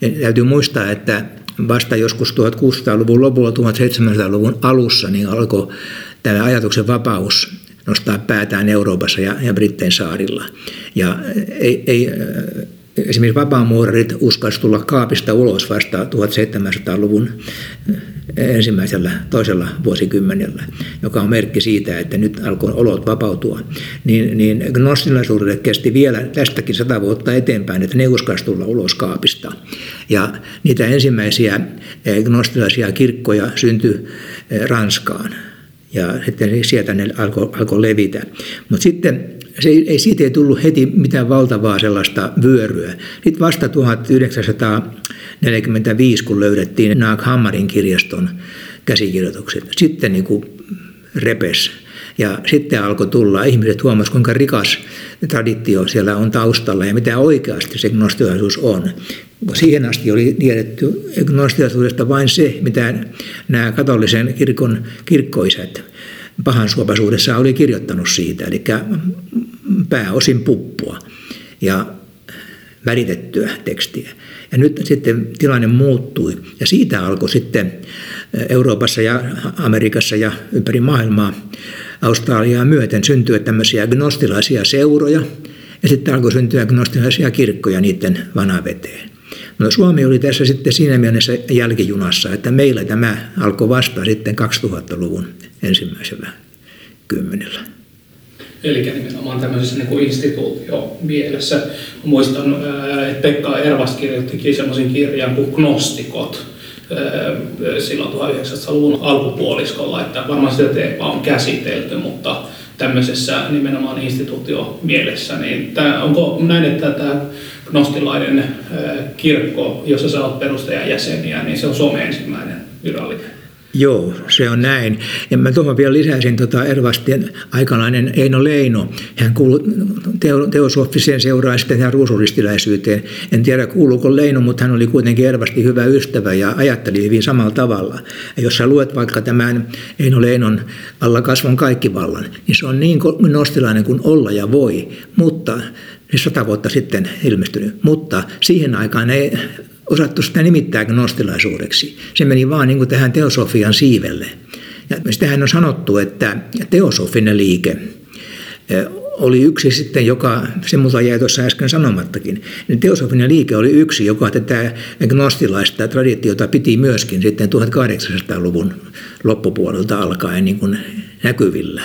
Ja täytyy muistaa, että vasta joskus 1600-luvun lopulla, 1700-luvun alussa niin alkoi tämä ajatuksen vapaus nostaa päätään Euroopassa ja, ja Brittein saarilla. Ja ei, ei Esimerkiksi vapaamuurarit uskalsi tulla kaapista ulos vasta 1700-luvun ensimmäisellä, toisella vuosikymmenellä, joka on merkki siitä, että nyt alkoi olot vapautua. Niin, niin gnostilaisuudelle kesti vielä tästäkin sata vuotta eteenpäin, että ne uskalsi tulla ulos kaapista. Ja niitä ensimmäisiä eh, gnostilaisia kirkkoja syntyi eh, Ranskaan ja sitten sieltä ne alkoi alko levitä. Mutta sitten se ei, ei, siitä ei tullut heti mitään valtavaa sellaista vyöryä. Sitten vasta 1945, kun löydettiin Naag Hammarin kirjaston käsikirjoitukset, sitten niin kuin repes. Ja sitten alkoi tulla, ihmiset huomasivat, kuinka rikas traditio siellä on taustalla ja mitä oikeasti se gnostilaisuus on. Siihen asti oli tiedetty gnostilaisuudesta vain se, mitä nämä katolisen kirkon kirkkoiset pahansuopaisuudessa oli kirjoittanut siitä, eli pääosin puppua ja väritettyä tekstiä. Ja nyt sitten tilanne muuttui ja siitä alkoi sitten Euroopassa ja Amerikassa ja ympäri maailmaa Australiaa myöten syntyä tämmöisiä gnostilaisia seuroja ja sitten alkoi syntyä gnostilaisia kirkkoja niiden vanaveteen. No Suomi oli tässä sitten siinä mielessä jälkijunassa, että meillä tämä alkoi vasta sitten 2000-luvun ensimmäisellä kymmenellä. Eli nimenomaan tämmöisessä niin kuin instituutio mielessä. Muistan, että Pekka Ervast kirjoittikin semmoisen kirjan kuin Gnostikot silloin 1900-luvun alkupuoliskolla, että varmaan sitä teemaa on käsitelty, mutta tämmöisessä nimenomaan instituutio mielessä, niin tämä, onko näin, että tämä gnostilainen kirkko, jossa sä olet perustajajäseniä, niin se on Suomen ensimmäinen virallinen? Joo, se on näin. Ja mä tuohon vielä lisäisin tota Ervastien aikalainen Eino Leino. Hän kuului teo, teosofiseen seuraan sitten tähän ruusuristiläisyyteen. En tiedä kuuluuko Leino, mutta hän oli kuitenkin Ervasti hyvä ystävä ja ajatteli hyvin samalla tavalla. Ja jos sä luet vaikka tämän Eino Leinon alla kasvon kaikki vallan, niin se on niin nostilainen kuin olla ja voi, mutta sata vuotta sitten ilmestynyt, mutta siihen aikaan ei osattu sitä nimittää gnostilaisuudeksi. Se meni vaan niin kuin tähän teosofian siivelle. Ja sitähän on sanottu, että teosofinen liike oli yksi sitten, joka, se muuta jäi tuossa äsken sanomattakin, niin teosofinen liike oli yksi, joka tätä gnostilaista traditiota piti myöskin sitten 1800-luvun loppupuolelta alkaen niin kuin näkyvillä.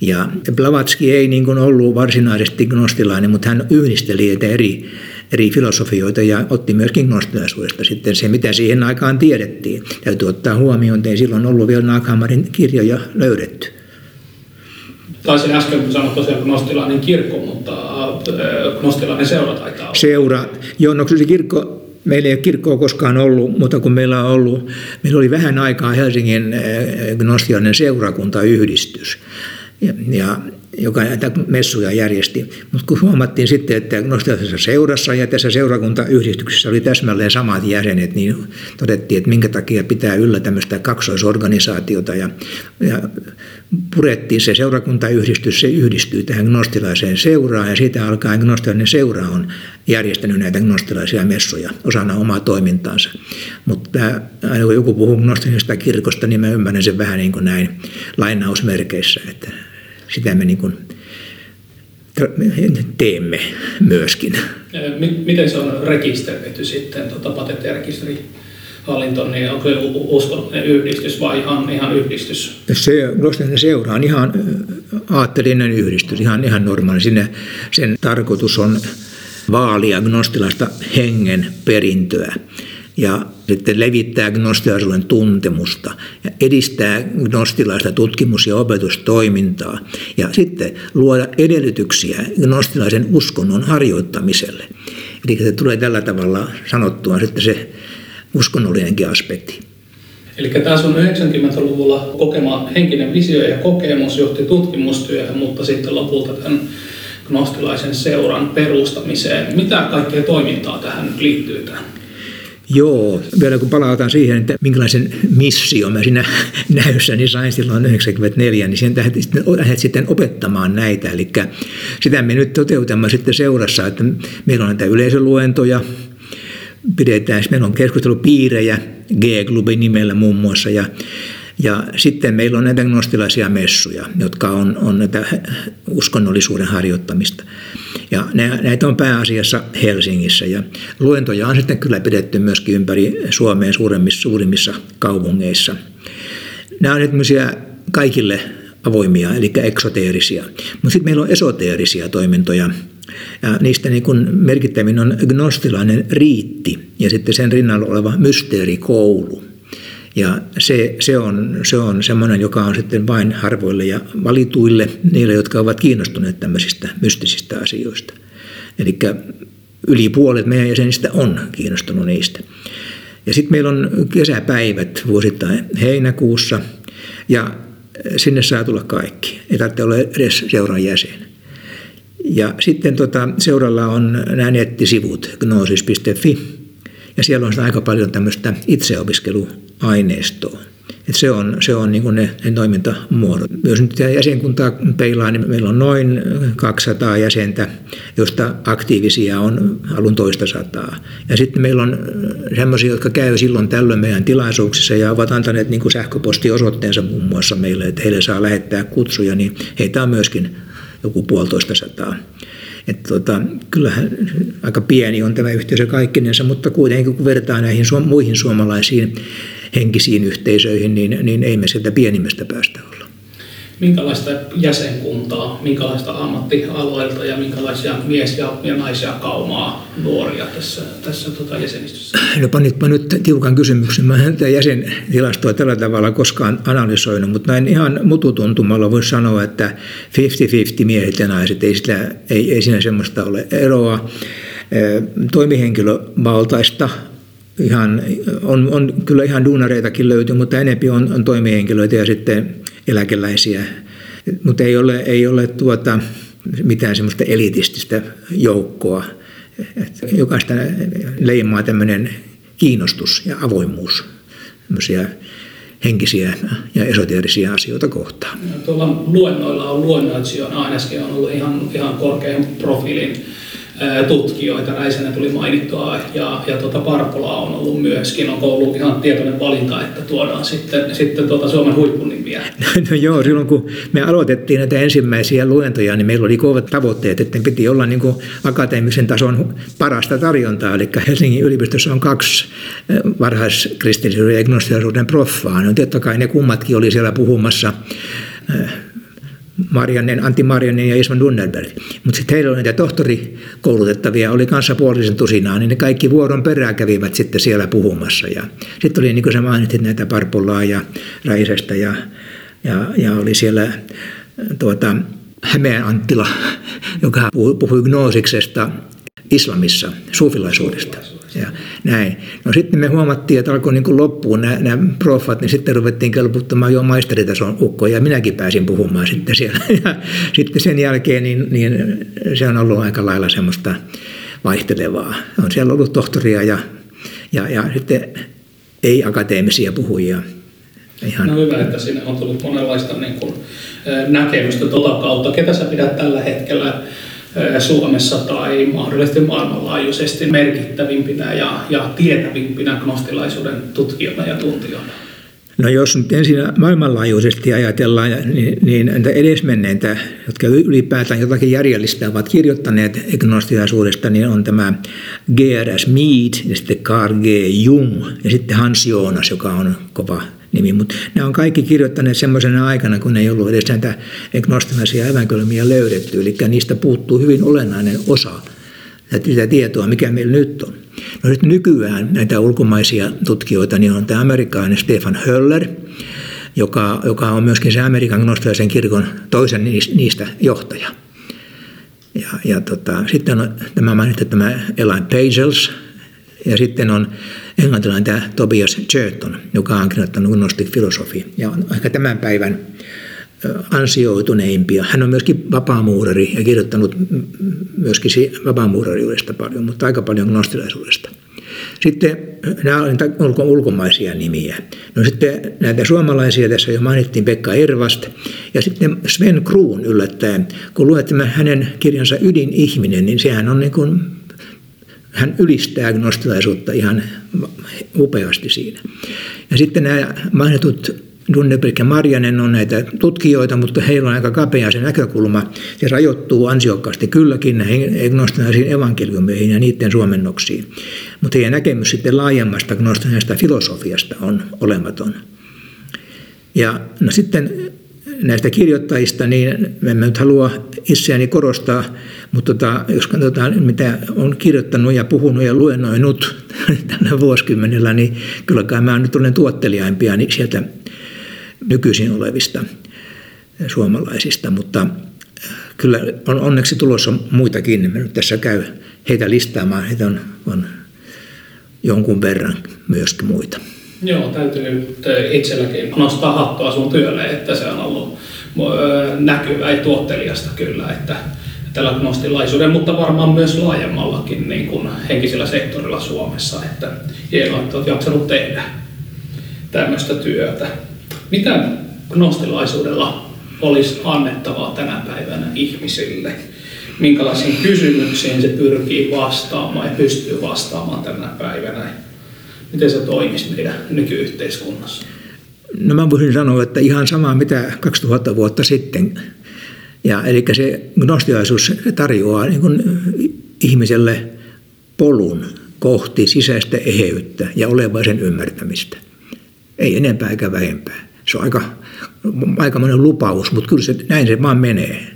Ja Blavatsky ei niin kuin ollut varsinaisesti gnostilainen, mutta hän yhdisteli eri eri filosofioita ja otti myöskin gnostilaisuudesta sitten se, mitä siihen aikaan tiedettiin. Täytyy ottaa huomioon, että ei silloin ollut vielä Naakamarin kirjoja löydetty. Taisin äsken sanoa tosiaan gnostilainen kirkko, mutta äh, gnostilainen seura taitaa olla. Seura. Joo, no se kirkko, Meillä ei ole kirkkoa koskaan ollut, mutta kun meillä on ollut, meillä oli vähän aikaa Helsingin äh, gnostilainen seurakuntayhdistys. Ja, ja joka näitä messuja järjesti. Mutta kun huomattiin sitten, että nostalgisessa seurassa ja tässä seurakuntayhdistyksessä oli täsmälleen samat jäsenet, niin todettiin, että minkä takia pitää yllä tämmöistä kaksoisorganisaatiota ja, ja purettiin se seurakuntayhdistys, se yhdistyy tähän gnostilaiseen seuraan ja siitä alkaen gnostilainen seura on järjestänyt näitä gnostilaisia messuja osana omaa toimintaansa. Mutta aina kun joku puhuu gnostilaisesta kirkosta, niin mä ymmärrän sen vähän niin kuin näin lainausmerkeissä, että sitä me niin kuin teemme myöskin. Miten se on rekisteröity sitten, tuota patenttirekisteri? hallinto, niin onko se uskonnollinen yhdistys vai ihan, ihan yhdistys? Se, Gnostiksen seura on ihan aatteellinen yhdistys, ihan, ihan normaali. Sinne, sen tarkoitus on vaalia gnostilaista hengen perintöä ja sitten levittää gnostilaisuuden tuntemusta ja edistää gnostilaista tutkimus- ja opetustoimintaa ja sitten luoda edellytyksiä gnostilaisen uskonnon harjoittamiselle. Eli se tulee tällä tavalla sanottua sitten se uskonnollinenkin aspekti. Eli tämä on 90-luvulla kokema henkinen visio ja kokemus johti tutkimustyöhön, mutta sitten lopulta tämän gnostilaisen seuran perustamiseen. Mitä kaikkea toimintaa tähän liittyy tähän? Joo, vielä kun palataan siihen, että minkälaisen missio mä siinä näyssä sain silloin 94, niin sen lähdet sitten opettamaan näitä. Eli sitä me nyt toteutamme sitten seurassa, että meillä on näitä yleisöluentoja, pidetään, meillä on keskustelupiirejä, G-klubin nimellä muun muassa, ja ja sitten meillä on näitä gnostilaisia messuja, jotka on, on näitä uskonnollisuuden harjoittamista. Ja näitä on pääasiassa Helsingissä. Ja luentoja on sitten kyllä pidetty myöskin ympäri Suomeen suuremmissa, suurimmissa kaupungeissa. Nämä on nyt kaikille avoimia, eli eksoteerisia. Mutta sitten meillä on esoteerisia toimintoja. Ja niistä niin kun merkittävin on gnostilainen riitti ja sitten sen rinnalla oleva mysteerikoulu. Ja se, se on, se on semmoinen, joka on sitten vain harvoille ja valituille, niille, jotka ovat kiinnostuneet tämmöisistä mystisistä asioista. Eli yli puolet meidän jäsenistä on kiinnostunut niistä. Ja sitten meillä on kesäpäivät vuosittain heinäkuussa ja sinne saa tulla kaikki. Ei tarvitse olla edes seuran jäsen. Ja sitten tota, seuralla on nämä nettisivut gnosis.fi ja siellä on aika paljon tämmöistä itseopiskeluaineistoa. Et se on, se on niin ne, ne toimintamuodot. Jos nyt jäsenkuntaa peilaa, niin meillä on noin 200 jäsentä, joista aktiivisia on alun toista sataa. Ja sitten meillä on sellaisia, jotka käy silloin tällöin meidän tilaisuuksissa ja ovat antaneet niin sähköpostiosoitteensa muun muassa meille, että heille saa lähettää kutsuja, niin heitä on myöskin joku puolitoista sataa. Että tota, kyllähän aika pieni on tämä yhteisö kaikkinensa, mutta kuitenkin kun vertaa näihin su- muihin suomalaisiin henkisiin yhteisöihin, niin, niin ei me sieltä pienimmästä päästä olla minkälaista jäsenkuntaa, minkälaista ammattialoilta ja minkälaisia mies- ja, ja naisia kaumaa nuoria tässä, tässä tota jäsenistössä? No panitpa nyt tiukan kysymyksen. Mä en tätä jäsentilastoa tällä tavalla koskaan analysoinut, mutta näin ihan mututuntumalla voisi sanoa, että 50-50 miehet ja naiset, ei, sitä, ei, ei siinä semmoista ole eroa. Toimihenkilövaltaista ihan, on, on kyllä ihan duunareitakin löytyy, mutta enempi on, on toimihenkilöitä ja sitten eläkeläisiä. Mutta ei ole, ei ole tuota, mitään semmoista elitististä joukkoa. Jokaista leimaa tämmöinen kiinnostus ja avoimuus tämmöisiä henkisiä ja esoteerisia asioita kohtaan. Tuolla luennoilla on luennoitsijoina ainakin on ollut ihan, ihan korkean profiilin tutkijoita, Räisänen tuli mainittua ja, ja tuota Parpola on ollut myöskin. Onko ollut ihan tietoinen valinta, että tuodaan sitten, sitten tuota Suomen huippunimiä? No joo, silloin kun me aloitettiin näitä ensimmäisiä luentoja, niin meillä oli kovat tavoitteet, että piti olla niin kuin akateemisen tason parasta tarjontaa. Eli Helsingin yliopistossa on kaksi varhaiskristillisyyden ja gnostilaisuuden proffaa. No totta kai ne kummatkin oli siellä puhumassa Marianen, Antti Marianen ja Isman Dunnerberg. Mutta sitten heillä oli näitä tohtorikoulutettavia, oli kanssa puolisen tusinaa, niin ne kaikki vuoron perään kävivät sitten siellä puhumassa. Ja sitten oli, niin kuin sä mainitsit, näitä Parpolaa ja Raisesta ja, ja, ja oli siellä tuota, Hämeen Anttila, joka puhui gnoosiksesta islamissa, suufilaisuudesta. Ja näin. No sitten me huomattiin, että alkoi niin loppuun nämä, nämä profat, niin sitten ruvettiin kelputtamaan jo maisteritason ukkoja ja minäkin pääsin puhumaan sitten siellä. Ja sitten sen jälkeen niin, niin se on ollut aika lailla semmoista vaihtelevaa. On siellä ollut tohtoria ja, ja, ja sitten ei-akateemisia puhujia. Ihan. No hyvä, että sinne on tullut monenlaista niin kuin, näkemystä tuota kautta. Ketä sä pidät tällä hetkellä Suomessa tai mahdollisesti maailmanlaajuisesti merkittävimpinä ja, ja tietävimpinä gnostilaisuuden tutkijoina ja tuntijoina? No jos nyt ensin maailmanlaajuisesti ajatellaan, niin, niin edesmenneitä, jotka ylipäätään jotakin järjellistä ovat kirjoittaneet agnostilaisuudesta, niin on tämä G.R.S. Mead ja sitten Carl G. Jung ja sitten Hans Jonas, joka on kova nimi. Mutta ne on kaikki kirjoittaneet semmoisena aikana, kun ei ollut edes näitä agnostilaisia evankeliumia löydetty. Eli niistä puuttuu hyvin olennainen osa sitä tietoa, mikä meillä nyt on. No nyt nykyään näitä ulkomaisia tutkijoita niin on tämä amerikkalainen Stefan Höller, joka, joka on myöskin se Amerikan gnostilaisen kirkon toisen niistä johtaja. Ja, ja tota, sitten on tämä mainittu tämä Elaine Pagels, ja sitten on englantilainen tämä Tobias Churton, joka on kirjoittanut gnostic filosofi ja on ehkä tämän päivän ansioituneimpia. Hän on myöskin vapaamuurari ja kirjoittanut myöskin vapaamuurariudesta paljon, mutta aika paljon gnostilaisuudesta. Sitten nämä olivat ulkomaisia nimiä. No sitten näitä suomalaisia tässä jo mainittiin Pekka Ervast ja sitten Sven Kruun yllättäen. Kun luet hänen kirjansa Ydinihminen, niin sehän on niin kuin, hän ylistää agnostilaisuutta ihan upeasti siinä. Ja sitten nämä mainitut Dunneberg ja Marjanen on näitä tutkijoita, mutta heillä on aika kapea se näkökulma. Se rajoittuu ansiokkaasti kylläkin näihin gnostilaisiin evankeliumeihin ja niiden suomennoksiin. Mutta heidän näkemys sitten laajemmasta gnostilaisesta filosofiasta on olematon. Ja no sitten näistä kirjoittajista, niin en nyt halua itseäni korostaa, mutta tota, jos katsotaan, mitä on kirjoittanut ja puhunut ja luennoinut tällä vuosikymmenellä, niin kyllä kai mä nyt olen tuotteliaimpia niin sieltä nykyisin olevista suomalaisista, mutta äh, kyllä on onneksi tulossa muitakin. Mä nyt tässä käy heitä listaamaan, heitä on, on jonkun verran myöskin muita. Joo, täytyy itselläkin nostaa hattua sun työlle, että se on ollut äh, näkyvä ja tuottelijasta kyllä, että tällä gnostilaisuuden, mutta varmaan myös laajemmallakin niin kuin henkisellä sektorilla Suomessa, että hienoa, että olet jaksanut tehdä tämmöistä työtä. Mitä gnostilaisuudella olisi annettavaa tänä päivänä ihmisille? Minkälaisiin kysymyksiin se pyrkii vastaamaan ja pystyy vastaamaan tänä päivänä? Miten se toimisi meidän nykyyhteiskunnassa? No mä voisin sanoa, että ihan sama mitä 2000 vuotta sitten. Ja, eli se gnostilaisuus tarjoaa niin kuin ihmiselle polun kohti sisäistä eheyttä ja olevaisen ymmärtämistä. Ei enempää eikä vähempää. Se on aika, aikamoinen lupaus, mutta kyllä se, näin se vaan menee.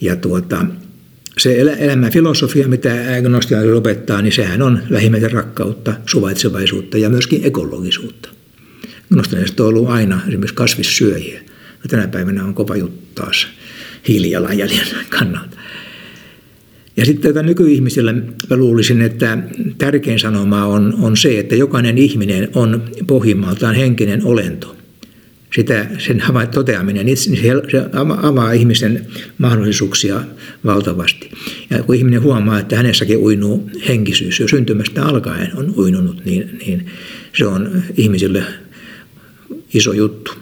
Ja tuota, se elämän filosofia, mitä agnostia opettaa, niin sehän on lähimmäisen rakkautta, suvaitsevaisuutta ja myöskin ekologisuutta. Agnostialaiset on ollut aina esimerkiksi kasvissyöjiä. Ja tänä päivänä on kova juttu taas hiilijalanjäljen kannalta. Ja sitten tätä nykyihmisillä mä luulisin, että tärkein sanoma on, on se, että jokainen ihminen on pohjimmaltaan henkinen olento sitä, sen toteaminen, niin se avaa ihmisen mahdollisuuksia valtavasti. Ja kun ihminen huomaa, että hänessäkin uinuu henkisyys, jo syntymästä alkaen on uinunut, niin, niin se on ihmisille iso juttu.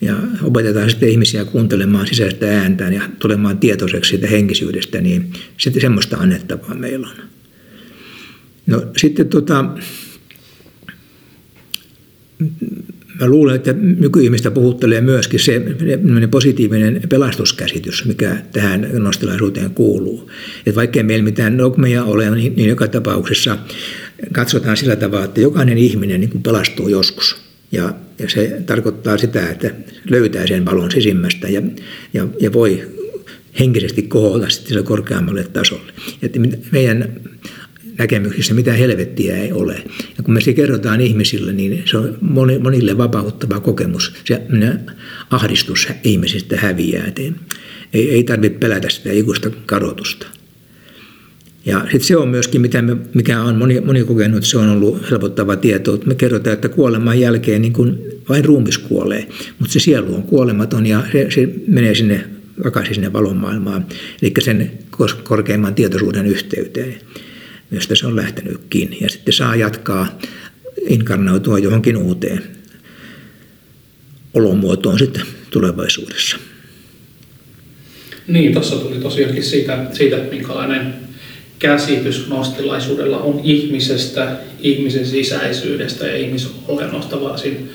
Ja opetetaan sitten ihmisiä kuuntelemaan sisäistä ääntään ja tulemaan tietoiseksi siitä henkisyydestä, niin sitten semmoista annettavaa meillä on. No sitten tota, Mä luulen, että nykyihmistä puhuttelee myöskin se positiivinen pelastuskäsitys, mikä tähän nostilaisuuteen kuuluu. Että vaikkei meillä mitään dogmeja ole, niin, niin joka tapauksessa katsotaan sillä tavalla, että jokainen ihminen niin kuin pelastuu joskus. Ja, ja se tarkoittaa sitä, että löytää sen valon sisimmästä ja, ja, ja voi henkisesti kohota sitten korkeammalle tasolle. Että meidän näkemyksissä mitään helvettiä ei ole. Ja kun me se kerrotaan ihmisille, niin se on monille vapauttava kokemus. Se ahdistus ihmisistä häviää. Ei, ei tarvitse pelätä sitä ikuista kadotusta. Ja sitten se on myöskin, mitä me, mikä on moni, moni kokenut, se on ollut helpottava tieto. Me kerrotaan, että kuoleman jälkeen niin kuin vain ruumis kuolee, mutta se sielu on kuolematon ja se, se menee sinne takaisin sinne valonmaailmaan, eli sen korkeimman tietoisuuden yhteyteen josta se on lähtenytkin. Ja sitten saa jatkaa inkarnoitua johonkin uuteen olomuotoon sitten tulevaisuudessa. Niin, tuossa tuli tosiaankin siitä, siitä minkälainen käsitys nostilaisuudella on ihmisestä, ihmisen sisäisyydestä ja ihmisolennosta varsin,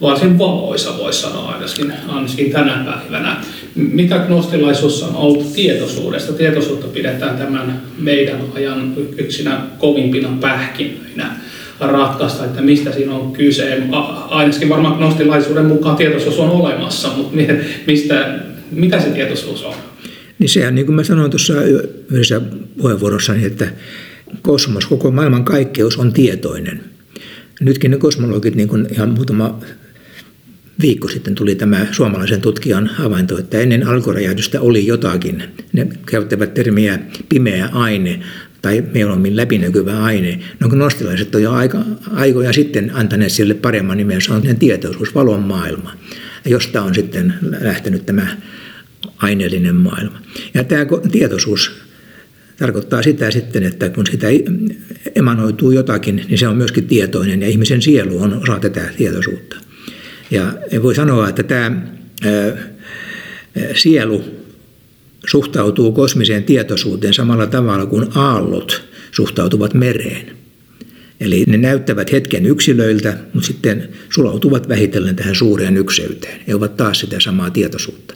varsin valoisa, voisi sanoa ainakin, ainakin tänä päivänä. Mitä gnostilaisuus on ollut tietoisuudesta? Tietoisuutta pidetään tämän meidän ajan yksinä kovimpina pähkinöinä ratkaista, että mistä siinä on kyse. Ainakin varmaan gnostilaisuuden mukaan tietoisuus on olemassa, mutta mistä, mitä se tietoisuus on? Niin sehän, niin kuin mä sanoin tuossa yhdessä puheenvuorossani, että kosmos, koko maailman kaikkeus on tietoinen. Nytkin ne kosmologit, niin kuin ihan muutama viikko sitten tuli tämä suomalaisen tutkijan havainto, että ennen alkuräjähdystä oli jotakin. Ne käyttävät termiä pimeä aine tai mieluummin läpinäkyvä aine. No kun nostilaiset on jo aika, aikoja sitten antaneet sille paremman nimen, se on tietoisuus, valon maailma, josta on sitten lähtenyt tämä aineellinen maailma. Ja tämä tietoisuus tarkoittaa sitä sitten, että kun sitä emanoituu jotakin, niin se on myöskin tietoinen ja ihmisen sielu on osa tätä tietoisuutta. Ja voi sanoa, että tämä sielu suhtautuu kosmiseen tietoisuuteen samalla tavalla kuin aallot suhtautuvat mereen. Eli ne näyttävät hetken yksilöiltä, mutta sitten sulautuvat vähitellen tähän suureen ykseyteen ja ovat taas sitä samaa tietoisuutta.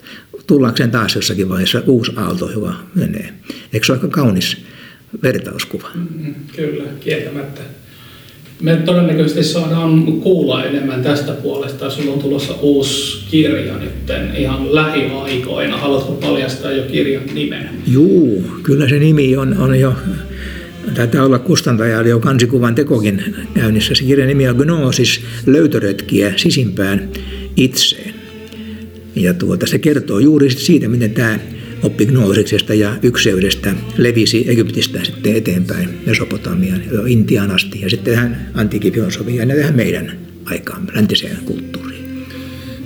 Tullaakseen taas jossakin vaiheessa uusi aalto, joka menee. Eikö se ole aika kaunis vertauskuva? Mm, kyllä, kieltämättä. Me todennäköisesti saadaan kuulla enemmän tästä puolesta. Sulla on tulossa uusi kirja nyt ihan lähiaikoina. Haluatko paljastaa jo kirjan nimen? Juu, kyllä se nimi on, on jo Taitaa olla kustantaja jo kansikuvan tekokin käynnissä. Se kirjan nimi on Gnosis, löytöretkiä sisimpään itseen. Ja tuota, se kertoo juuri siitä, miten tämä oppi gnoosiksesta ja ykseydestä levisi Egyptistä sitten eteenpäin Mesopotamiaan Intiaan asti ja sitten tähän antiikin filosofiaan ja tähän meidän aikaan, läntiseen kulttuuriin.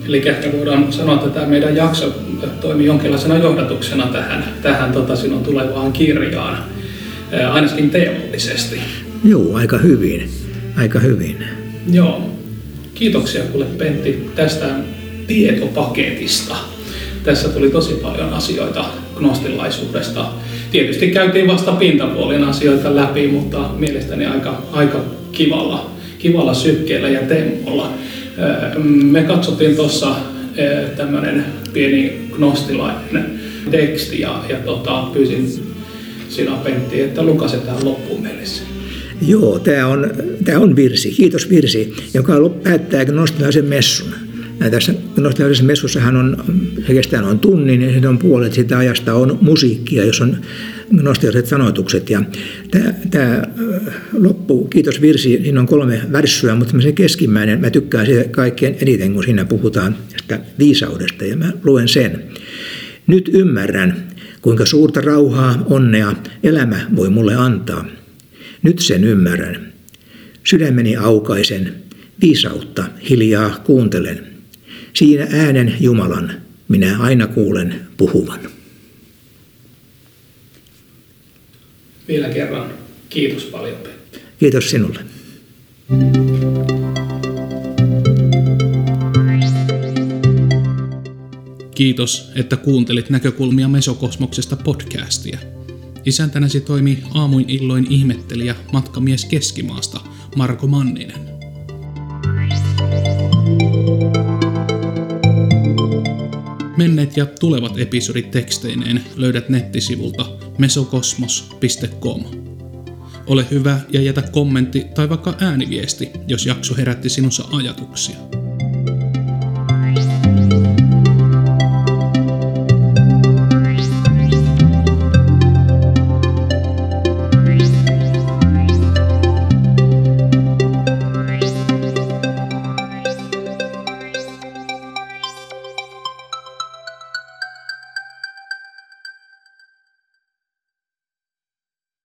Eli ehkä voidaan sanoa, että tämä meidän jakso toimii jonkinlaisena johdatuksena tähän, tähän tota, sinun tulevaan kirjaan, ainakin teemallisesti. Joo, aika hyvin. Aika hyvin. Joo. Kiitoksia kuule Pentti tästä tietopaketista. Tässä tuli tosi paljon asioita gnostilaisuudesta. Tietysti käytiin vasta pintapuolin asioita läpi, mutta mielestäni aika, aika kivalla, kivalla sykkeellä ja tempolla. Me katsottiin tuossa tämmöinen pieni gnostilainen teksti ja, ja tota, pyysin sinä Pentti, että lukasetaan loppuun meille sen. Joo, tämä on, tämä on virsi, kiitos virsi, joka päättää gnostilaisen messun. Ja tässä nostalgisessa messussahan on, se kestää noin tunnin ja sitten on puolet sitä ajasta on musiikkia, jos on nostalgiset sanotukset. Ja tämä, tämä loppu, kiitos virsi, siinä on kolme värssyä, mutta se keskimmäinen, mä tykkään siitä kaikkein eniten, kun siinä puhutaan sitä viisaudesta ja mä luen sen. Nyt ymmärrän, kuinka suurta rauhaa, onnea elämä voi mulle antaa. Nyt sen ymmärrän. Sydämeni aukaisen, viisautta hiljaa kuuntelen – Siinä äänen Jumalan minä aina kuulen puhuvan. Vielä kerran kiitos paljon. Kiitos sinulle. Kiitos, että kuuntelit näkökulmia Mesokosmoksesta podcastia. Isäntänäsi toimii aamuin illoin ihmettelijä matkamies Keskimaasta Marko Manninen. Menneet ja tulevat episodit teksteineen löydät nettisivulta mesokosmos.com. Ole hyvä ja jätä kommentti tai vaikka ääniviesti, jos jakso herätti sinussa ajatuksia.